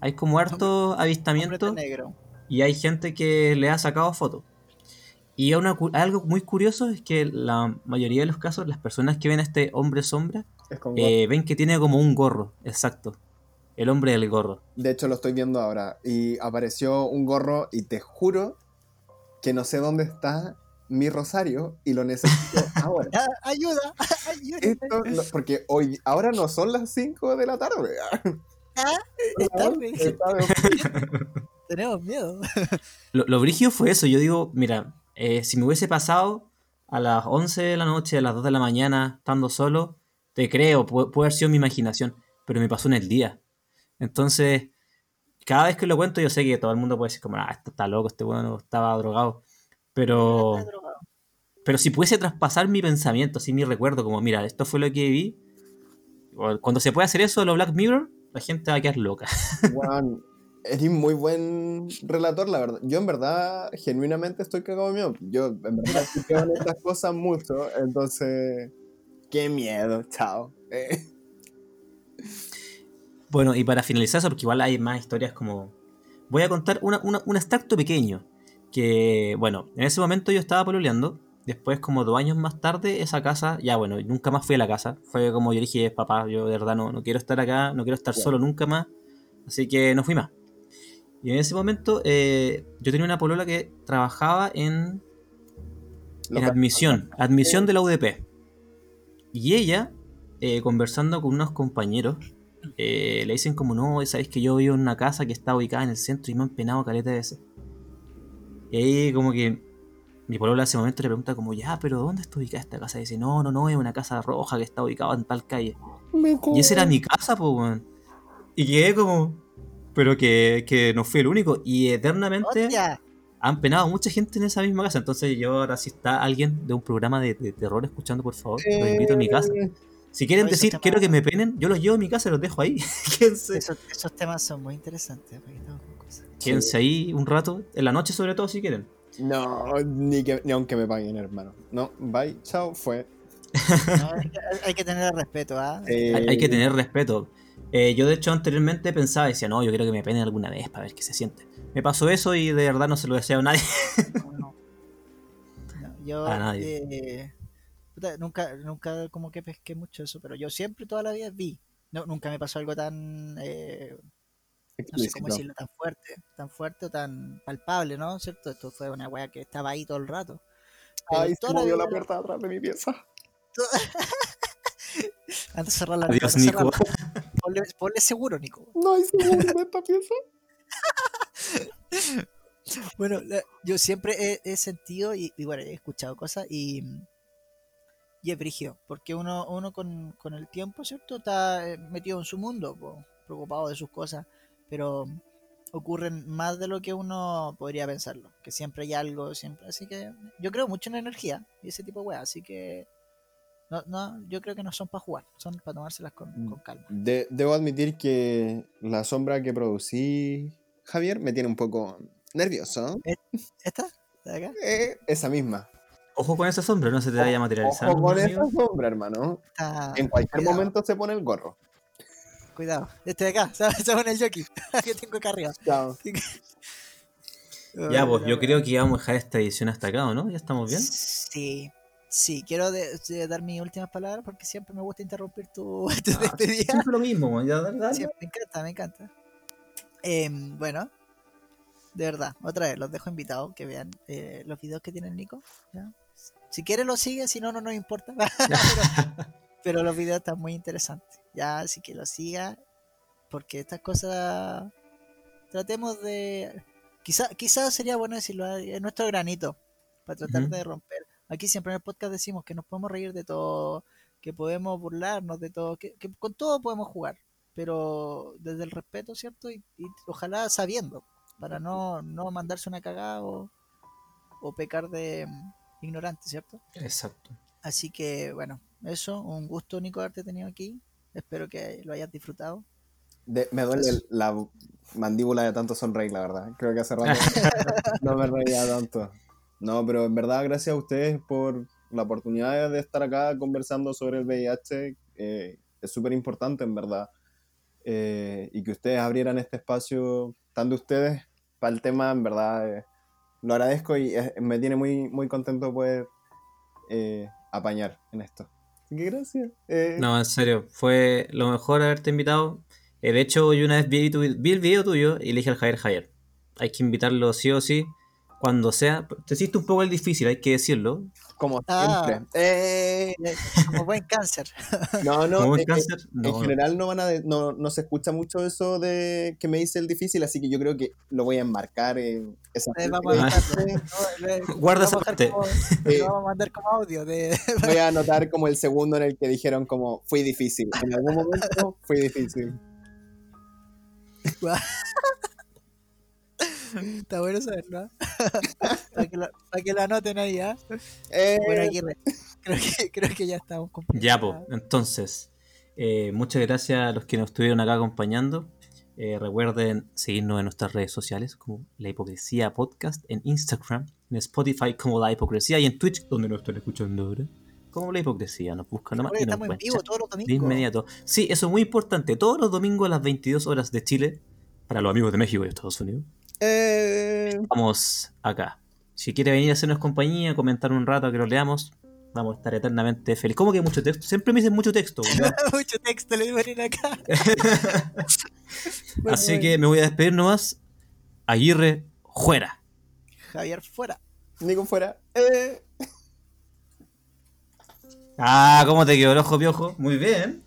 Hay como harto Hombre avistamiento negro. y hay gente que le ha sacado fotos. Y una algo muy curioso es que la mayoría de los casos, las personas que ven a este hombre sombra, Es eh, ven que tiene como un gorro, exacto. El hombre del gorro. De hecho, lo estoy viendo ahora. Y apareció un gorro y te juro que no sé dónde está mi rosario y lo necesito ahora. Ah, ayuda, ayuda. Esto, no- porque hoy, ahora no son las 5 de la tarde. Ah, Tenemos miedo. Lo, lo brígido fue eso. Yo digo, mira, eh, si me hubiese pasado a las 11 de la noche, a las 2 de la mañana, estando solo, te creo, pu- puede haber sido mi imaginación, pero me pasó en el día. Entonces, cada vez que lo cuento, yo sé que todo el mundo puede decir, como, ah, esto está loco, este bueno estaba drogado. Pero, pero si pudiese traspasar mi pensamiento, así mi recuerdo, como, mira, esto fue lo que vi. Cuando se puede hacer eso de los Black Mirror, la gente va a quedar loca. Juan, eres muy buen relator, la verdad. Yo en verdad, genuinamente estoy cagado de miedo. Yo en verdad sí creo en estas cosas mucho. Entonces, qué miedo, chao. Eh, Bueno, y para finalizar eso, porque igual hay más historias como... Voy a contar una- una- un extracto pequeño. Que, bueno, en ese momento yo estaba pololeando. Después, como dos años más tarde, esa casa, ya bueno, nunca más fui a la casa. Fue como yo dije, papá, yo de verdad no, no quiero estar acá, no quiero estar Claro. solo nunca más. Así que no fui más. Y en ese momento eh, yo tenía una polola que trabajaba en, admisión, admisión de la UDP. Y ella, eh, conversando con unos compañeros, eh, le dicen como, no, sabéis que yo vivo en una casa que está ubicada en el centro y me han penado caleta de veces. Y ahí como que mi polola en ese momento le pregunta como, ya, pero ¿dónde está ubicada esta casa? Y dice, no, no, no, es una casa roja que está ubicada en tal calle. Y esa era mi casa, pues, weón. Y quedé como, pero que, que no fui el único. Y eternamente Hostia. han penado mucha gente en esa misma casa. Entonces yo ahora si está alguien de un programa de, de terror escuchando, por favor, los invito a mi casa. Si quieren No, decir, temas- quiero que me penen, yo los llevo a mi casa y los dejo ahí. Esos, esos temas son muy interesantes. porque quédense ahí un rato, en la noche sobre todo si quieren. No, ni, que, ni aunque me paguen, hermano. No, bye, chao, fue. No, hay, que, hay que tener respeto, ¿ah? Eh, Hay, hay que tener respeto. Eh, yo de hecho anteriormente pensaba, decía, no, yo quiero que me penen alguna vez para ver qué se siente. Me pasó eso y de verdad no se lo deseo a nadie. No, no. No, yo A nadie. eh, nunca, nunca como que pesqué mucho eso, pero yo siempre toda la vida vi. No, nunca me pasó algo tan, eh, no sé cómo decirlo, tan fuerte, tan fuerte o tan palpable, ¿no? ¿Cierto? Esto fue una weá que estaba ahí todo el rato. Pero Ay, se la movió la puerta atrás de mi pieza. Antes de cerrar la Adiós, de Nico. cerrarla. Ponle, ponle seguro, Nico. No hay segundo en esta pieza. Bueno, la- yo siempre he, he sentido y, y bueno, he escuchado cosas y, y es brigio, porque uno, uno con, con el tiempo, ¿cierto? Está eh, metido en su mundo, po, preocupado de sus cosas, pero ocurren más de lo que uno podría pensarlo. Que siempre hay algo, siempre. Así que yo creo mucho en la energía y ese tipo de weas. Así que no, no, yo creo que no son para jugar, son para tomárselas con, con calma. De- debo admitir que la sombra que producí, Javier, me tiene un poco nervioso. ¿Esta? ¿De acá? Eh, esa misma. Ojo con esa sombra, no se te vaya a materializar. Ojo con esa sombra, hermano. Está- En cualquier cuidado, momento se pone el gorro. Cuidado. Este de acá, se se pone el jockey que tengo acá arriba. Chao. Ya, pues yo creo que vamos a dejar esta edición hasta acá, ¿o no? ¿Ya estamos bien? Sí, sí, quiero de- de dar mis últimas palabras porque siempre me gusta interrumpir tu, tu Ah, despedida. Siempre lo mismo, weón, ya, dale, dale. Sí, me encanta, me encanta. Em, bueno, de verdad, otra vez, los dejo invitados que vean eh, los videos que tiene Nico. ¿ya? Si quiere lo sigue, si no, no nos importa. pero, pero los videos están muy interesantes. Ya, así que lo siga, porque estas cosas tratemos de... Quizá, quizás sería bueno decirlo, es nuestro granito, para tratar de romper. Aquí siempre en el podcast decimos que nos podemos reír de todo, que podemos burlarnos de todo, que, que con todo podemos jugar, pero desde el respeto, ¿cierto? Y, y ojalá sabiendo, para no, no mandarse una cagada o, o pecar de mm, ignorante, ¿cierto? Exacto. Así que, bueno, eso, un gusto, Nico, haberte tenido aquí. Espero que lo hayas disfrutado. De- me duele el- la mandíbula de tanto sonreír, la verdad. Creo que hace rato no me reía tanto. No, pero en verdad, gracias a ustedes por la oportunidad de estar acá conversando sobre el VIH. eh, es súper importante, en verdad. Eh, y que ustedes abrieran este espacio, tanto ustedes, para el tema, en verdad, eh, lo agradezco y eh, me tiene muy, muy contento poder eh, apañar en esto. Así que gracias. Eh, No, en serio, fue lo mejor haberte invitado. Eh, de hecho, yo una vez vi el video tuyo y le dije al Javier, Javier, hay que invitarlo sí o sí, cuando sea. Te hiciste un poco el difícil, hay que decirlo. como Ah. siempre. Eh, Eh, Como buen cáncer. no, no, Como un eh, eh, cáncer, En no, general no van a de- no, no se escucha mucho eso de que me dice el difícil, así que yo creo que lo voy a enmarcar en esa Eh, vamos a le- Guarda esa parte. como- lo vamos a mandar como audio de Voy a anotar como el segundo en el que dijeron como fui difícil. En algún momento fui difícil. Está bueno saberlo. para, que lo, para que lo anoten ahí, ¿ah? Eh, Bueno, Aguirre, creo que, creo que ya estamos cumpliendo. Ya, pues, entonces, eh, muchas gracias a los que nos estuvieron acá acompañando. Eh, recuerden seguirnos en nuestras redes sociales como La Hipocresía Podcast, en Instagram, en Spotify como La Hipocresía y en Twitch, donde nos están escuchando ahora, como La Hipocresía. Nos buscan nomás y nos estamos en vivo todos los de domingos. inmediato. Sí, eso es muy importante. Todos los domingos a las 22 horas de Chile, para los amigos de México y Estados Unidos, eh, estamos acá. Si quiere venir a hacernos compañía, comentar un rato que lo leamos, vamos a estar eternamente felices. ¿Cómo que mucho texto? Siempre me dicen mucho texto. Mucho texto le ponen acá. Bueno, Así bueno. que me voy a despedir nomás. Aguirre, fuera. Javier fuera. Nico fuera. Eh. Ah, ¿cómo te quedó el ojo, piojo? Muy bien.